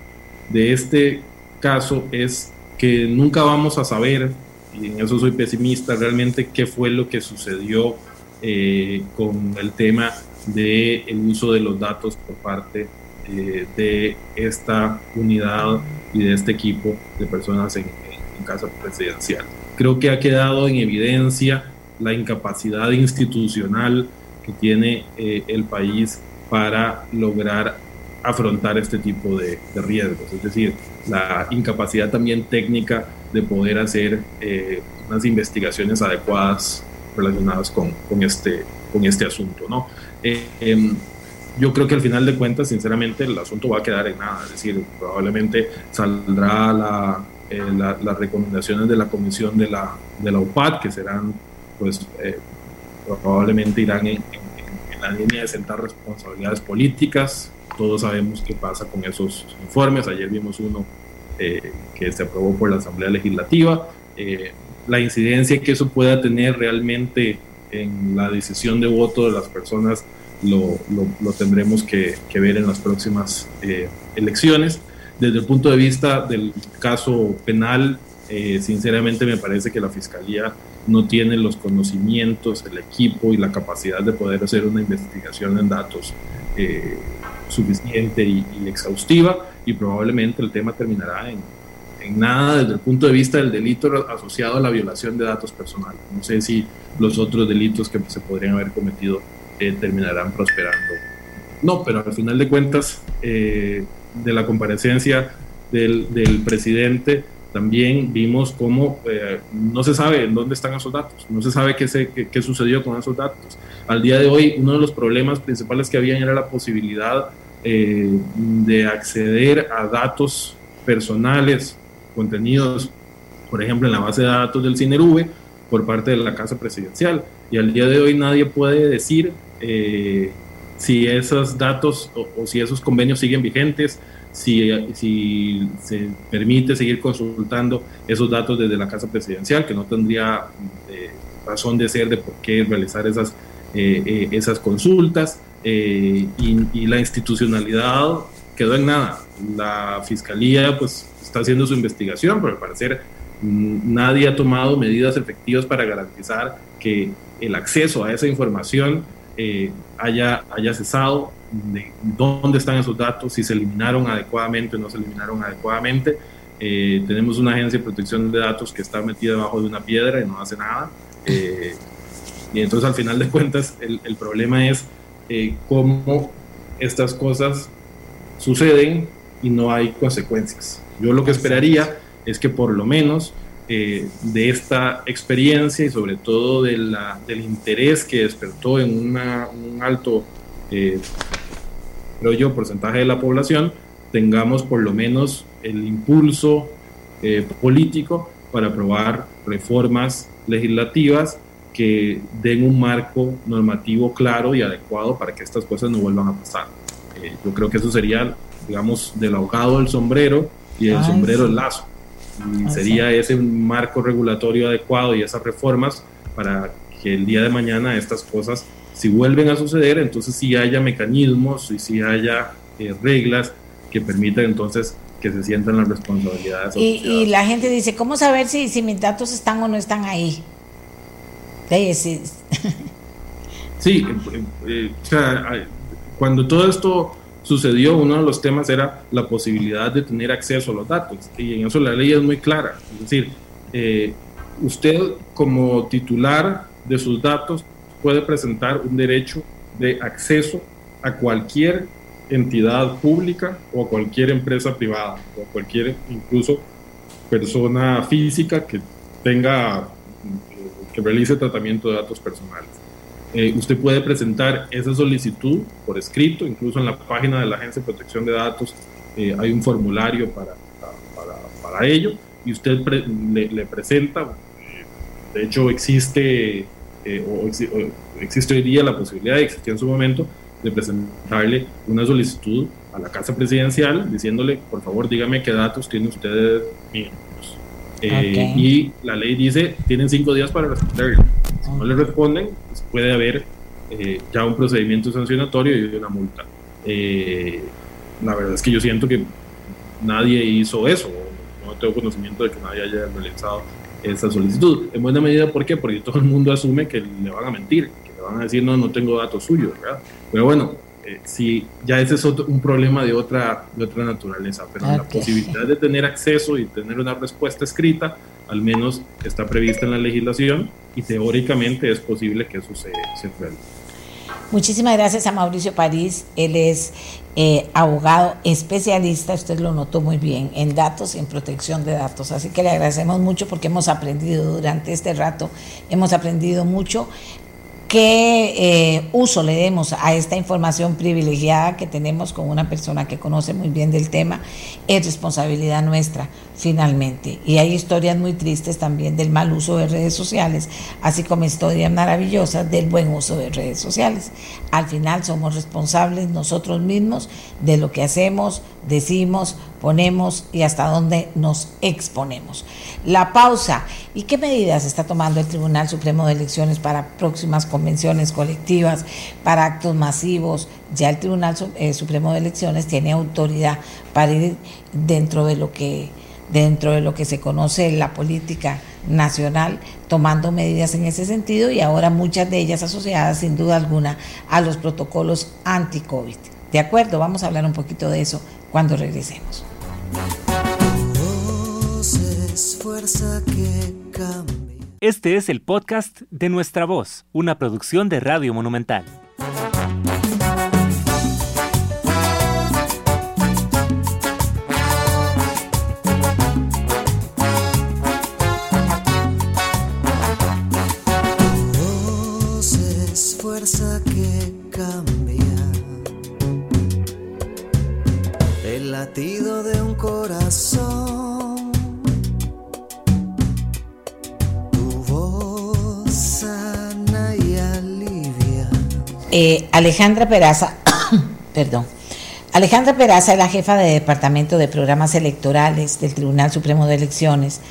de este caso es que nunca vamos a saber, y en eso soy pesimista, realmente qué fue lo que sucedió eh, con el tema del el uso de los datos por parte eh, de esta unidad y de este equipo de personas en, en casa presidencial. Creo que ha quedado en evidencia la incapacidad institucional que tiene eh, el país para lograr afrontar este tipo de, riesgos, es decir, la incapacidad también técnica de poder hacer eh, unas investigaciones adecuadas relacionadas con, este, con este asunto. ¿no? Eh, em, yo creo que al final de cuentas, sinceramente, el asunto va a quedar en nada, es decir, probablemente saldrá la, las recomendaciones de la comisión de la, de la UPAD, que serán pues eh, probablemente irán en, la línea de sentar responsabilidades políticas. Todos sabemos qué pasa con esos informes. Ayer vimos uno eh, que se aprobó por la Asamblea Legislativa. Eh, la incidencia que eso pueda tener realmente en la decisión de voto de las personas lo, lo, tendremos que, ver en las próximas elecciones. Desde el punto de vista del caso penal, Eh, sinceramente me parece que la Fiscalía no tiene los conocimientos, el equipo y la capacidad de poder hacer una investigación en datos eh, suficiente y, exhaustiva y probablemente el tema terminará en, en, nada desde el punto de vista del delito asociado a la violación de datos personales. No sé si los otros delitos que se podrían haber cometido eh, terminarán prosperando. No, pero al final de cuentas, de la comparecencia del, del presidente, también vimos cómo eh, no se sabe en dónde están esos datos, no se sabe qué, se, qué, sucedió con esos datos. Al día de hoy, uno de los problemas principales que había era la posibilidad eh, de acceder a datos personales, contenidos, por ejemplo, en la base de datos del CINERV por parte de la Casa Presidencial. Y al día de hoy nadie puede decir eh, si esos datos o si esos convenios siguen vigentes, si, si se permite seguir consultando esos datos desde la Casa Presidencial, que no tendría eh, razón de ser de por qué realizar esas, eh, eh, esas consultas, y, y, la institucionalidad quedó en nada. La Fiscalía pues está haciendo su investigación, pero al parecer mm, nadie ha tomado medidas efectivas para garantizar que el acceso a esa información haya, haya cesado de dónde están esos datos, si se eliminaron adecuadamente o no se eliminaron adecuadamente. Eh, tenemos una agencia de protección de datos que está metida debajo de una piedra y no hace nada. Eh, y entonces al final de cuentas el, el problema es eh, cómo estas cosas suceden y no hay consecuencias. Yo lo que esperaría es que por lo menos de esta experiencia y sobre todo de la, del interés que despertó en una, un alto creo yo, porcentaje de la población, tengamos por lo menos el impulso eh, político para aprobar reformas legislativas que den un marco normativo claro y adecuado para que estas cosas no vuelvan a pasar. Eh, yo creo que eso sería, digamos, del ahogado el sombrero y del sombrero el lazo. Y sería ese marco regulatorio adecuado y esas reformas para que el día de mañana estas cosas si vuelven a suceder, entonces sí haya mecanismos y sí haya eh, reglas que permitan entonces que se sientan las responsabilidades. Y, y, la gente dice, ¿cómo saber si, si mis datos están o no están ahí? Sí, eh, eh, cuando todo esto sucedió, uno de los temas era la posibilidad de tener acceso a los datos. Y en eso la ley es muy clara. Es decir, usted como titular de sus datos puede presentar un derecho de acceso a cualquier entidad pública o a cualquier empresa privada o a cualquier incluso persona física que tenga que realice tratamiento de datos personales. Eh, usted puede presentar esa solicitud por escrito, incluso en la página de la Agencia de Protección de Datos eh, hay un formulario para, para, para ello y usted le, presenta, eh, de hecho existe eh, o, existe hoy día la posibilidad, y existía en su momento, de presentarle una solicitud a la Casa Presidencial diciéndole, por favor, dígame qué datos tiene usted míos. Eh, y la ley dice, tienen cinco días para responderle. Si no le responden, pues puede haber eh, ya un procedimiento sancionatorio y una multa. la verdad es que yo siento que nadie hizo eso, no tengo conocimiento de que nadie haya realizado esa solicitud. En buena medida, ¿por qué? Porque todo el mundo asume que le van a mentir, que le van a decir, no, no tengo datos suyos, ¿verdad? Pero bueno, eh, si ya ese es otro, un problema de otra, de otra naturaleza, pero la posibilidad de tener acceso y tener una respuesta escrita, al menos está prevista en la legislación y teóricamente es posible que eso se, se realice. Muchísimas gracias a Mauricio París. Él es eh, abogado especialista, usted lo notó muy bien, en datos y en protección de datos. Así que le agradecemos mucho porque hemos aprendido durante este rato, hemos aprendido mucho qué eh, uso le demos a esta información privilegiada que tenemos con una persona que conoce muy bien del tema, es responsabilidad nuestra finalmente. Y hay historias muy tristes también del mal uso de redes sociales, así como historias maravillosas del buen uso de redes sociales. Al final somos responsables nosotros mismos de lo que hacemos, decimos, ponemos y hasta dónde nos exponemos. La pausa. ¿Y qué medidas está tomando el Tribunal Supremo de Elecciones para próximas convenciones colectivas, para actos masivos? Ya el Tribunal eh, Supremo de Elecciones tiene autoridad para ir dentro de lo que dentro de lo que se conoce la política nacional, tomando medidas en ese sentido y ahora muchas de ellas asociadas sin duda alguna a los protocolos anti-COVID. De acuerdo, vamos a hablar un poquito de eso cuando regresemos. Este es el podcast de Nuestra Voz, una producción de Radio Monumental. Latido de un corazón. Tu voz sana y alivia. Eh, Alejandra Peraza, [coughs] perdón. Alejandra Peraza es la jefa de Departamento de Programas Electorales del Tribunal Supremo de Elecciones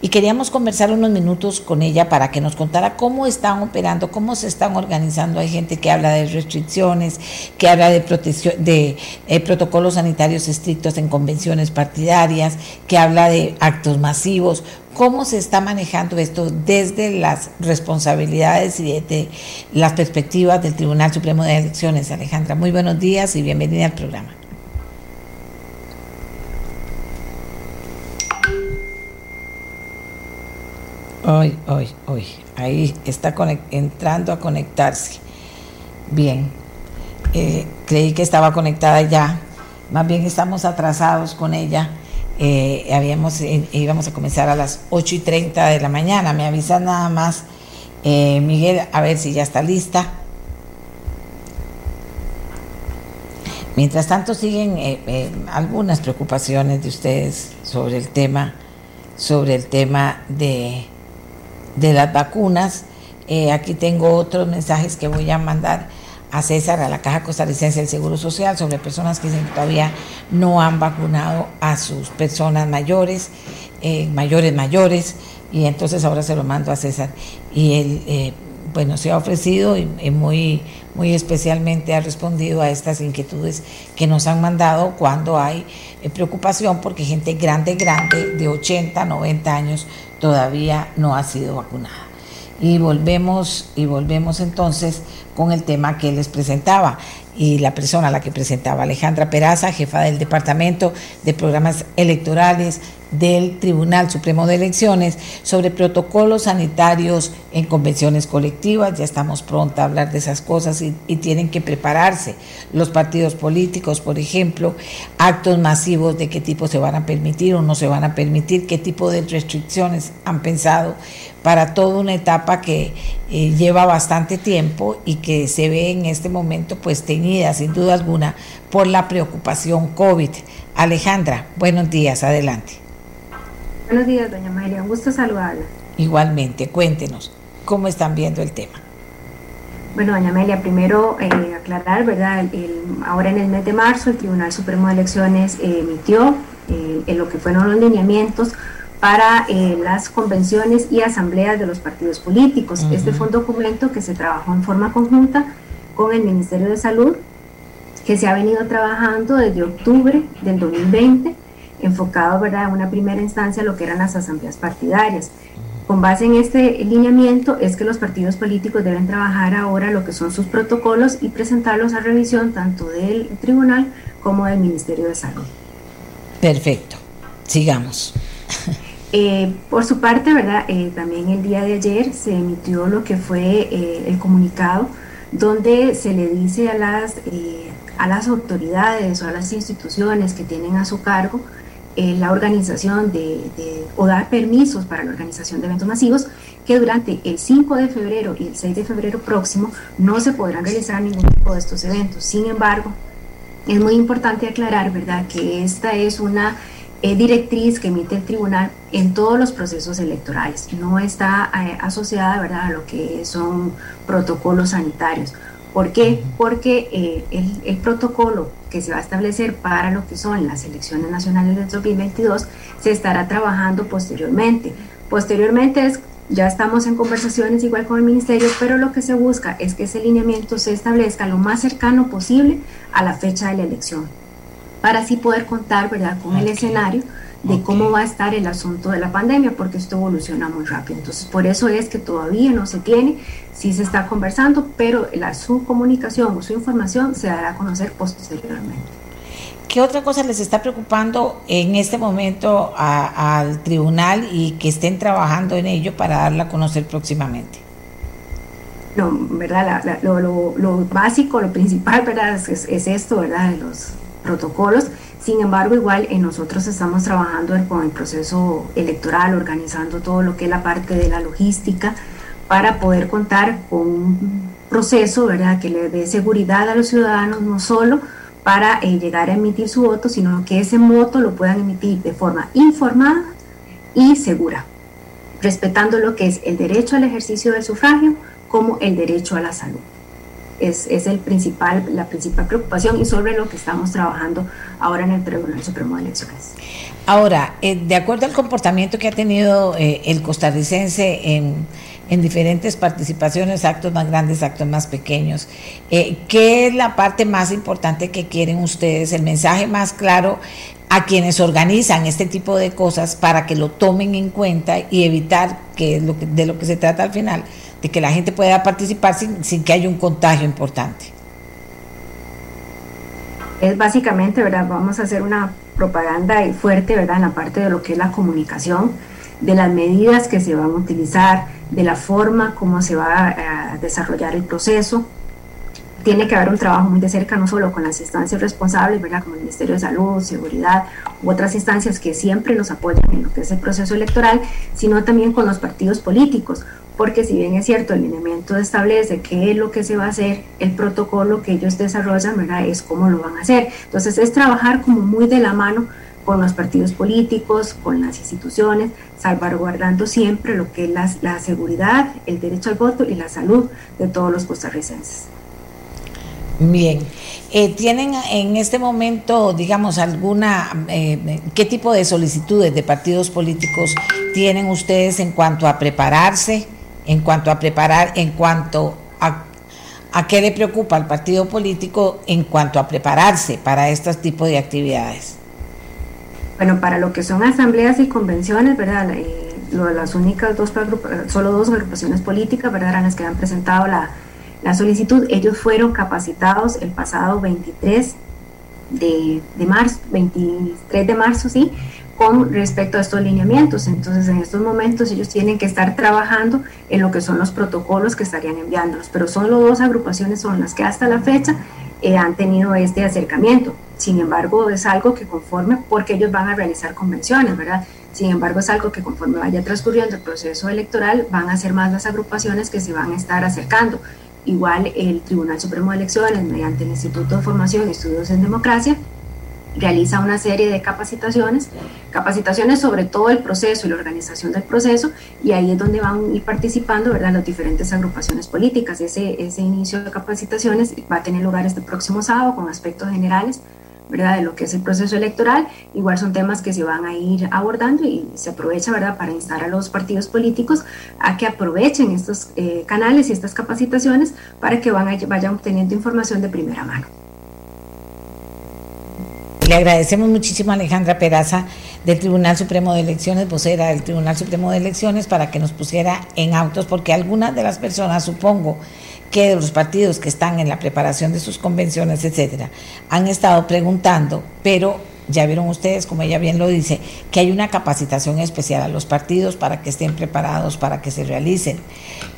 y queríamos conversar unos minutos con ella para que nos contara cómo están operando, cómo se están organizando. Hay gente que habla de restricciones, que habla de, eh, protocolos sanitarios estrictos en convenciones partidarias, que habla de actos masivos. ¿Cómo se está manejando esto desde las responsabilidades y desde las perspectivas del Tribunal Supremo de Elecciones? Alejandra, muy buenos días y bienvenida al programa. Hoy, hoy, hoy. Ahí está entrando a conectarse. Bien. Eh, creí que estaba conectada ya. Más bien estamos atrasados con ella. Eh, habíamos, eh, íbamos a comenzar a las 8 y 30 de la mañana. Me avisan nada más, Miguel, a ver si ya está lista. Mientras tanto siguen algunas preocupaciones de ustedes sobre el tema, sobre el tema de de las vacunas. Eh, aquí tengo otros mensajes que voy a mandar a César, a la Caja Costarricense del Seguro Social, sobre personas que todavía no han vacunado a sus personas mayores, eh, mayores, mayores, y entonces ahora se lo mando a César. Y él, eh, bueno, se ha ofrecido y, muy, muy especialmente ha respondido a estas inquietudes que nos han mandado cuando hay preocupación porque gente grande, grande, de 80, 90 años, todavía no ha sido vacunada. Y volvemos, y volvemos entonces con el tema que les presentaba. Y la persona a la que presentaba, Alejandra Peraza, jefa del Departamento de Programas Electorales del Tribunal Supremo de Elecciones sobre protocolos sanitarios en convenciones colectivas. Ya estamos prontos a hablar de esas cosas y, tienen que prepararse los partidos políticos, por ejemplo, actos masivos de qué tipo se van a permitir o no se van a permitir, qué tipo de restricciones han pensado para toda una etapa que eh, lleva bastante tiempo y que se ve en este momento pues teñida sin duda alguna por la preocupación COVID. Alejandra, buenos días, adelante. Buenos días, doña María, un gusto saludarla. Igualmente, cuéntenos, ¿cómo están viendo el tema? Bueno, doña Amelia, primero eh, aclarar, ¿verdad? ahora en el mes de marzo el Tribunal Supremo de Elecciones eh, emitió eh, en lo que fueron los lineamientos para las convenciones y asambleas de los partidos políticos. Este fue un documento que se trabajó en forma conjunta con el Ministerio de Salud, que se ha venido trabajando desde octubre del 2020 enfocado ¿verdad? en una primera instancia a lo que eran las asambleas partidarias. Con base en este lineamiento es que los partidos políticos deben trabajar ahora lo que son sus protocolos y presentarlos a revisión tanto del tribunal como del Ministerio de Salud. Perfecto, sigamos. Eh, por su parte, ¿verdad? Eh, también el día de ayer se emitió lo que fue eh, el comunicado donde se le dice a las, a las autoridades o a las instituciones que tienen a su cargo eh, la organización de, o dar permisos para la organización de eventos masivos que durante el 5 de febrero y el 6 de febrero próximo no se podrán realizar ningún tipo de estos eventos. Sin embargo, es muy importante aclarar, ¿verdad?, que esta es una eh, directriz que emite el tribunal en todos los procesos electorales. No está eh, asociada, ¿verdad?, a lo que son protocolos sanitarios. ¿Por qué? Porque eh, el, protocolo que se va a establecer para lo que son las elecciones nacionales del 2022 se estará trabajando posteriormente. Posteriormente es, ya estamos en conversaciones igual con el ministerio, pero lo que se busca es que ese lineamiento se establezca lo más cercano posible a la fecha de la elección, para así poder contar ¿verdad? con el escenario de cómo va a estar el asunto de la pandemia, porque esto evoluciona muy rápido. Entonces, por eso es que todavía no se tiene, sí se está conversando, pero la, su comunicación o su información se dará a conocer posteriormente. ¿Qué otra cosa les está preocupando en este momento al tribunal y que estén trabajando en ello para darla a conocer próximamente? No, ¿verdad? lo, básico, lo principal, ¿verdad? Es, es, esto, ¿verdad? De los protocolos. Sin embargo, igual en nosotros estamos trabajando con el proceso electoral, organizando todo lo que es la parte de la logística para poder contar con un proceso, ¿verdad? Que le dé seguridad a los ciudadanos, no solo para eh, llegar a emitir su voto, sino que ese voto lo puedan emitir de forma informada y segura, respetando lo que es el derecho al ejercicio del sufragio como el derecho a la salud. Es, es el principal, la principal preocupación y sobre lo que estamos trabajando ahora en el Tribunal Supremo de Elecciones. Ahora, eh, de acuerdo al comportamiento que ha tenido eh, el costarricense en en diferentes participaciones, actos más grandes, actos más pequeños. Eh, ¿Qué es la parte más importante que quieren ustedes, el mensaje más claro a quienes organizan este tipo de cosas para que lo tomen en cuenta y evitar que, lo de lo que se trata al final, de que la gente pueda participar sin, sin que haya un contagio importante? Es básicamente, ¿verdad? Vamos a hacer una propaganda fuerte, ¿verdad? En la parte de lo que es la comunicación, de las medidas que se van a utilizar, de la forma como se va a desarrollar el proceso. Tiene que haber un trabajo muy de cerca, no solo con las instancias responsables, ¿verdad? como el Ministerio de Salud, Seguridad u otras instancias que siempre nos apoyan en lo que es el proceso electoral, sino también con los partidos políticos, porque si bien es cierto, el lineamiento establece qué es lo que se va a hacer, el protocolo que ellos desarrollan, ¿verdad? Es cómo lo van a hacer. Entonces es trabajar como muy de la mano con los partidos políticos, con las instituciones, salvaguardando siempre lo que es la, seguridad, el derecho al voto y la salud de todos los costarricenses. Bien, eh, ¿tienen en este momento, digamos, alguna, eh, qué tipo de solicitudes de partidos políticos tienen ustedes en cuanto a prepararse, en cuanto a preparar, en cuanto a, a qué le preocupa al partido político en cuanto a prepararse para este tipo de actividades? Bueno, para lo que son asambleas y convenciones, ¿verdad? Eh, las únicas dos, solo dos agrupaciones políticas, ¿verdad? Eran las que han presentado la, la solicitud. Ellos fueron capacitados el pasado 23 de, de, marzo, 23 de marzo, sí, con respecto a estos lineamientos. Entonces, en estos momentos ellos tienen que estar trabajando en lo que son los protocolos que estarían enviándolos, pero solo dos agrupaciones son las que hasta la fecha eh, han tenido este acercamiento. Sin embargo, es algo que conforme, porque ellos van a realizar convenciones, ¿verdad? Sin embargo, es algo que conforme vaya transcurriendo el proceso electoral, van a ser más las agrupaciones que se van a estar acercando. Igual el Tribunal Supremo de Elecciones, mediante el Instituto de Formación y Estudios en Democracia, realiza una serie de capacitaciones, capacitaciones sobre todo el proceso y la organización del proceso, y ahí es donde van a ir participando ¿verdad? las diferentes agrupaciones políticas. Ese, ese inicio de capacitaciones va a tener lugar este próximo sábado con aspectos generales ¿verdad? de lo que es el proceso electoral. Igual son temas que se van a ir abordando y se aprovecha ¿verdad? para instar a los partidos políticos a que aprovechen estos eh, canales y estas capacitaciones para que van vayan obteniendo información de primera mano. Le agradecemos muchísimo a Alejandra Peraza del Tribunal Supremo de Elecciones, vocera del Tribunal Supremo de Elecciones, para que nos pusiera en autos, porque algunas de las personas, supongo, que de los partidos que están en la preparación de sus convenciones, etcétera, han estado preguntando, pero ya vieron ustedes, como ella bien lo dice, que hay una capacitación especial a los partidos para que estén preparados para que se realicen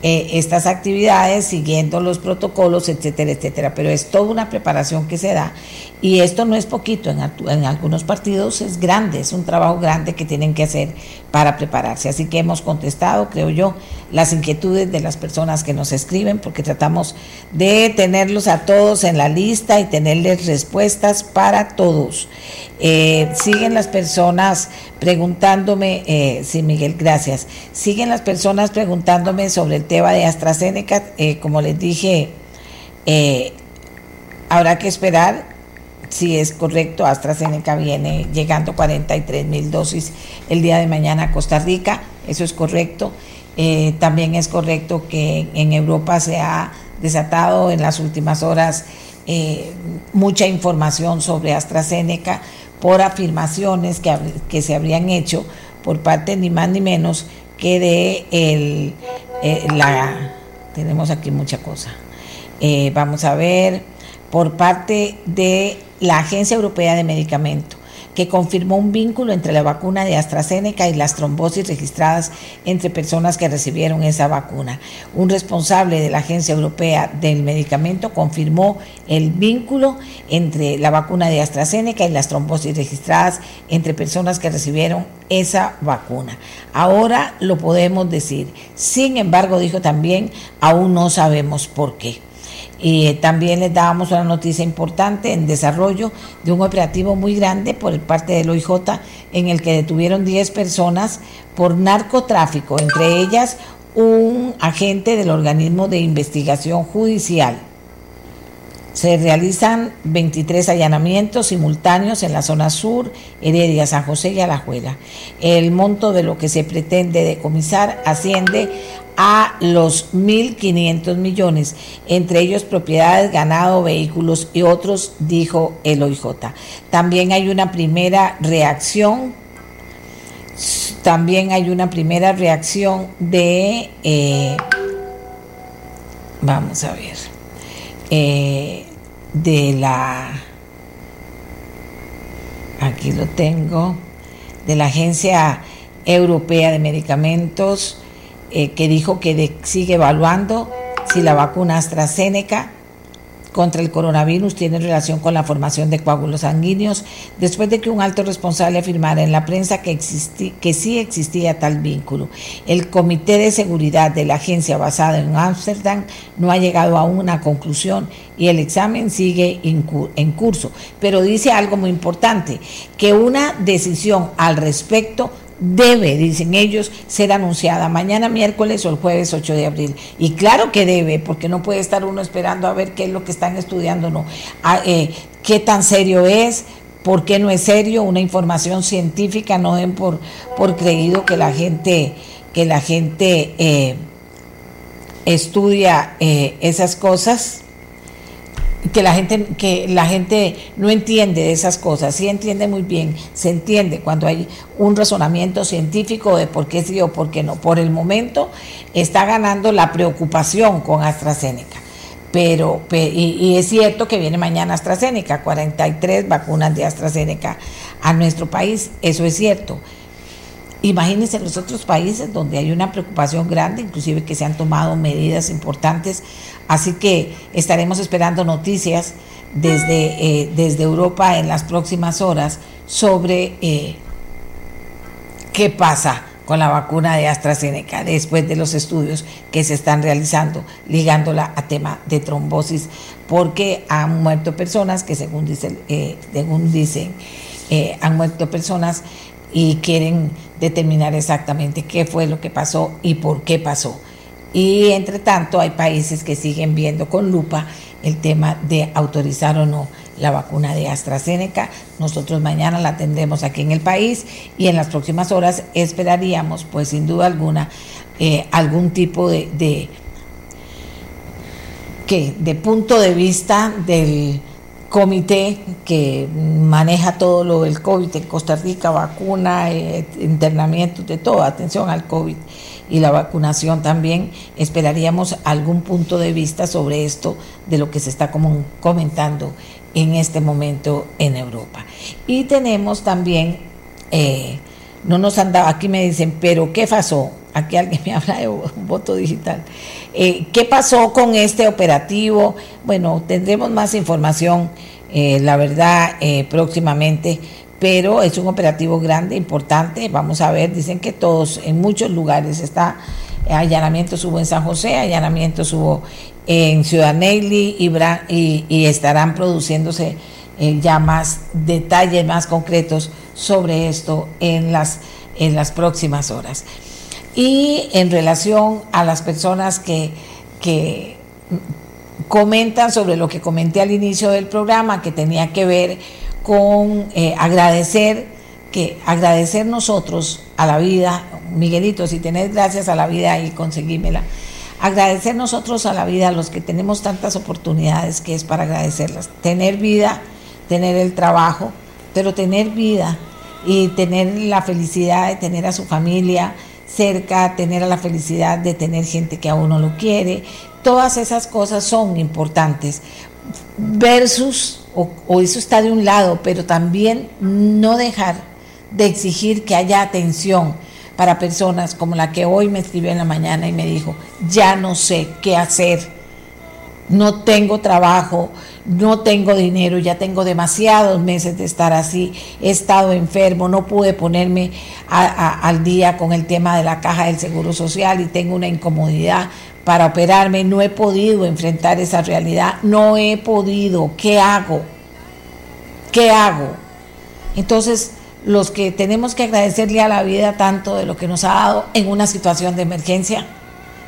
eh, estas actividades siguiendo los protocolos, etcétera, etcétera. Pero es toda una preparación que se da y esto no es poquito, en, en algunos partidos es grande, es un trabajo grande que tienen que hacer para prepararse. Así que hemos contestado, creo yo, las inquietudes de las personas que nos escriben, porque tratamos de tenerlos a todos en la lista y tenerles respuestas para todos. Eh, siguen las personas preguntándome, eh, sí Miguel, gracias, siguen las personas preguntándome sobre el tema de AstraZeneca, eh, como les dije, eh, habrá que esperar si es correcto, AstraZeneca viene llegando 43 mil dosis el día de mañana a Costa Rica, eso es correcto. También es correcto que en Europa se ha desatado en las últimas horas mucha información sobre AstraZeneca por afirmaciones que, que se habrían hecho por parte ni más ni menos que de el, eh, la... Tenemos aquí mucha cosa. Eh, vamos a ver, por parte de la Agencia Europea de Medicamentos que confirmó un vínculo entre la vacuna de AstraZeneca y las trombosis registradas entre personas que recibieron esa vacuna. Un responsable de la Agencia Europea del Medicamento confirmó el vínculo entre la vacuna de AstraZeneca y las trombosis registradas entre personas que recibieron esa vacuna. Ahora lo podemos decir. Sin embargo, dijo también, aún no sabemos por qué. Y también les dábamos una noticia importante en desarrollo de un operativo muy grande por parte del OIJ en el que detuvieron 10 personas por narcotráfico, entre ellas un agente del organismo de investigación judicial. Se realizan 23 allanamientos simultáneos en la zona sur, Heredia, San José y Alajuela. El monto de lo que se pretende decomisar asciende a los 1.500 millones, entre ellos propiedades, ganado, vehículos y otros, dijo el OIJ. También hay una primera reacción, también hay una primera reacción de, eh, vamos a ver, eh, de la, aquí lo tengo, de la Agencia Europea de Medicamentos, eh, que dijo que sigue evaluando si la vacuna AstraZeneca contra el coronavirus tiene relación con la formación de coágulos sanguíneos, después de que un alto responsable afirmara en la prensa que, que sí existía tal vínculo. El Comité de Seguridad de la agencia basada en Ámsterdam no ha llegado a una conclusión y el examen sigue en curso. Pero dice algo muy importante, que una decisión al respecto debe, dicen ellos, ser anunciada mañana miércoles o el jueves 8 de abril. Y claro que debe, porque no puede estar uno esperando a ver qué es lo que están estudiando, no. Ah, eh, qué tan serio es, por qué no es serio, una información científica, no den por, por creído que la gente, que la gente eh, estudia eh, esas cosas que la gente que la gente no entiende de esas cosas, sí entiende muy bien, se entiende cuando hay un razonamiento científico de por qué sí o por qué no. Por el momento está ganando la preocupación con AstraZeneca. Pero, y, es cierto que viene mañana AstraZeneca, 43 vacunas de AstraZeneca a nuestro país, eso es cierto. Imagínense en los otros países donde hay una preocupación grande, inclusive que se han tomado medidas importantes Así que estaremos esperando noticias desde, eh, desde Europa en las próximas horas sobre eh, qué pasa con la vacuna de AstraZeneca después de los estudios que se están realizando ligándola a tema de trombosis porque han muerto personas que según dicen, eh, según dicen han muerto personas y quieren determinar exactamente qué fue lo que pasó y por qué pasó. Y entre tanto hay países que siguen viendo con lupa el tema de autorizar o no la vacuna de AstraZeneca. Nosotros mañana la tendremos aquí en el país y en las próximas horas esperaríamos, pues sin duda alguna, eh, algún tipo de, de, de punto de vista del comité que maneja todo lo del COVID en Costa Rica, vacuna, eh, internamiento, de todo, atención al COVID y la vacunación también. Esperaríamos algún punto de vista sobre esto de lo que se está comentando en este momento en Europa. Y tenemos también, eh, no nos han dado, aquí me dicen, pero ¿qué pasó? Aquí alguien [laughs] me habla de un voto digital. Eh, ¿Qué pasó con este operativo? Bueno, tendremos más información, eh, la verdad, próximamente pero es un operativo grande, importante. Vamos a ver, dicen que todos, en muchos lugares está allanamientos hubo en San José, allanamientos hubo en Ciudad Neily y, y, estarán produciéndose eh, ya más detalles más concretos sobre esto en las, en las próximas horas. Y en relación a las personas que, que comentan sobre lo que comenté al inicio del programa, que tenía que ver con eh, agradecer, que agradecer nosotros a la vida, Miguelito, si tenés gracias a la vida y conseguímela, agradecer nosotros a la vida, a los que tenemos tantas oportunidades que es para agradecerlas, tener vida, tener el trabajo, pero tener vida y tener la felicidad de tener a su familia cerca, tener a la felicidad de tener gente que a uno lo quiere, todas esas cosas son importantes. Versus, o, eso está de un lado, pero también no dejar de exigir que haya atención para personas como la que hoy me escribió en la mañana y me dijo, ya no sé qué hacer. No tengo trabajo, no tengo dinero, ya tengo demasiados meses de estar así, he estado enfermo, no pude ponerme al día con el tema de la caja del Seguro Social y tengo una incomodidad para operarme, no he podido enfrentar esa realidad, no he podido, ¿qué hago? ¿Qué hago? Entonces, los que tenemos que agradecerle a la vida tanto de lo que nos ha dado en una situación de emergencia,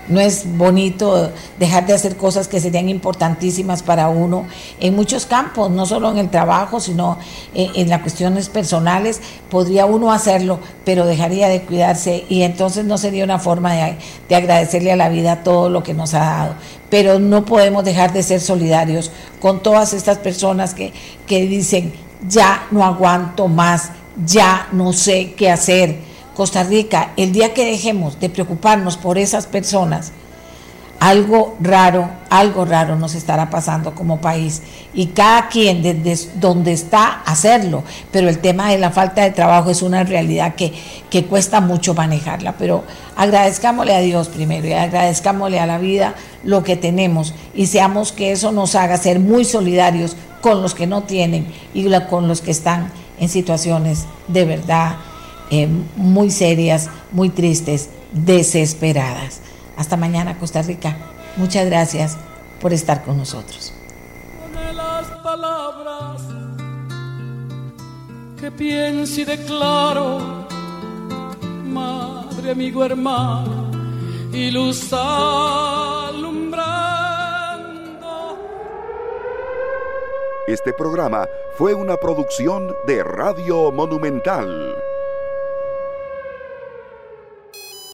no es bonito dejar de hacer cosas que serían importantísimas para uno en muchos campos, no solo en el trabajo, sino en, las cuestiones personales. Podría uno hacerlo, pero dejaría de cuidarse y entonces no sería una forma de, de agradecerle a la vida todo lo que nos ha dado. Pero no podemos dejar de ser solidarios con todas estas personas que, que dicen, ya no aguanto más, ya no sé qué hacer Costa Rica, el día que dejemos de preocuparnos por esas personas, algo raro, algo raro nos estará pasando como país. Y cada quien desde donde está hacerlo. Pero el tema de la falta de trabajo es una realidad que, que cuesta mucho manejarla. Pero agradezcámosle a Dios primero y agradezcámosle a la vida lo que tenemos y seamos que eso nos haga ser muy solidarios con los que no tienen y con los que están en situaciones de verdad eh, muy serias, muy tristes, desesperadas. Hasta mañana, Costa Rica. Muchas gracias por estar con nosotros. las palabras que pienso y declaro, madre, amigo, hermano, y luz alumbrando. Este programa fue una producción de Radio Monumental.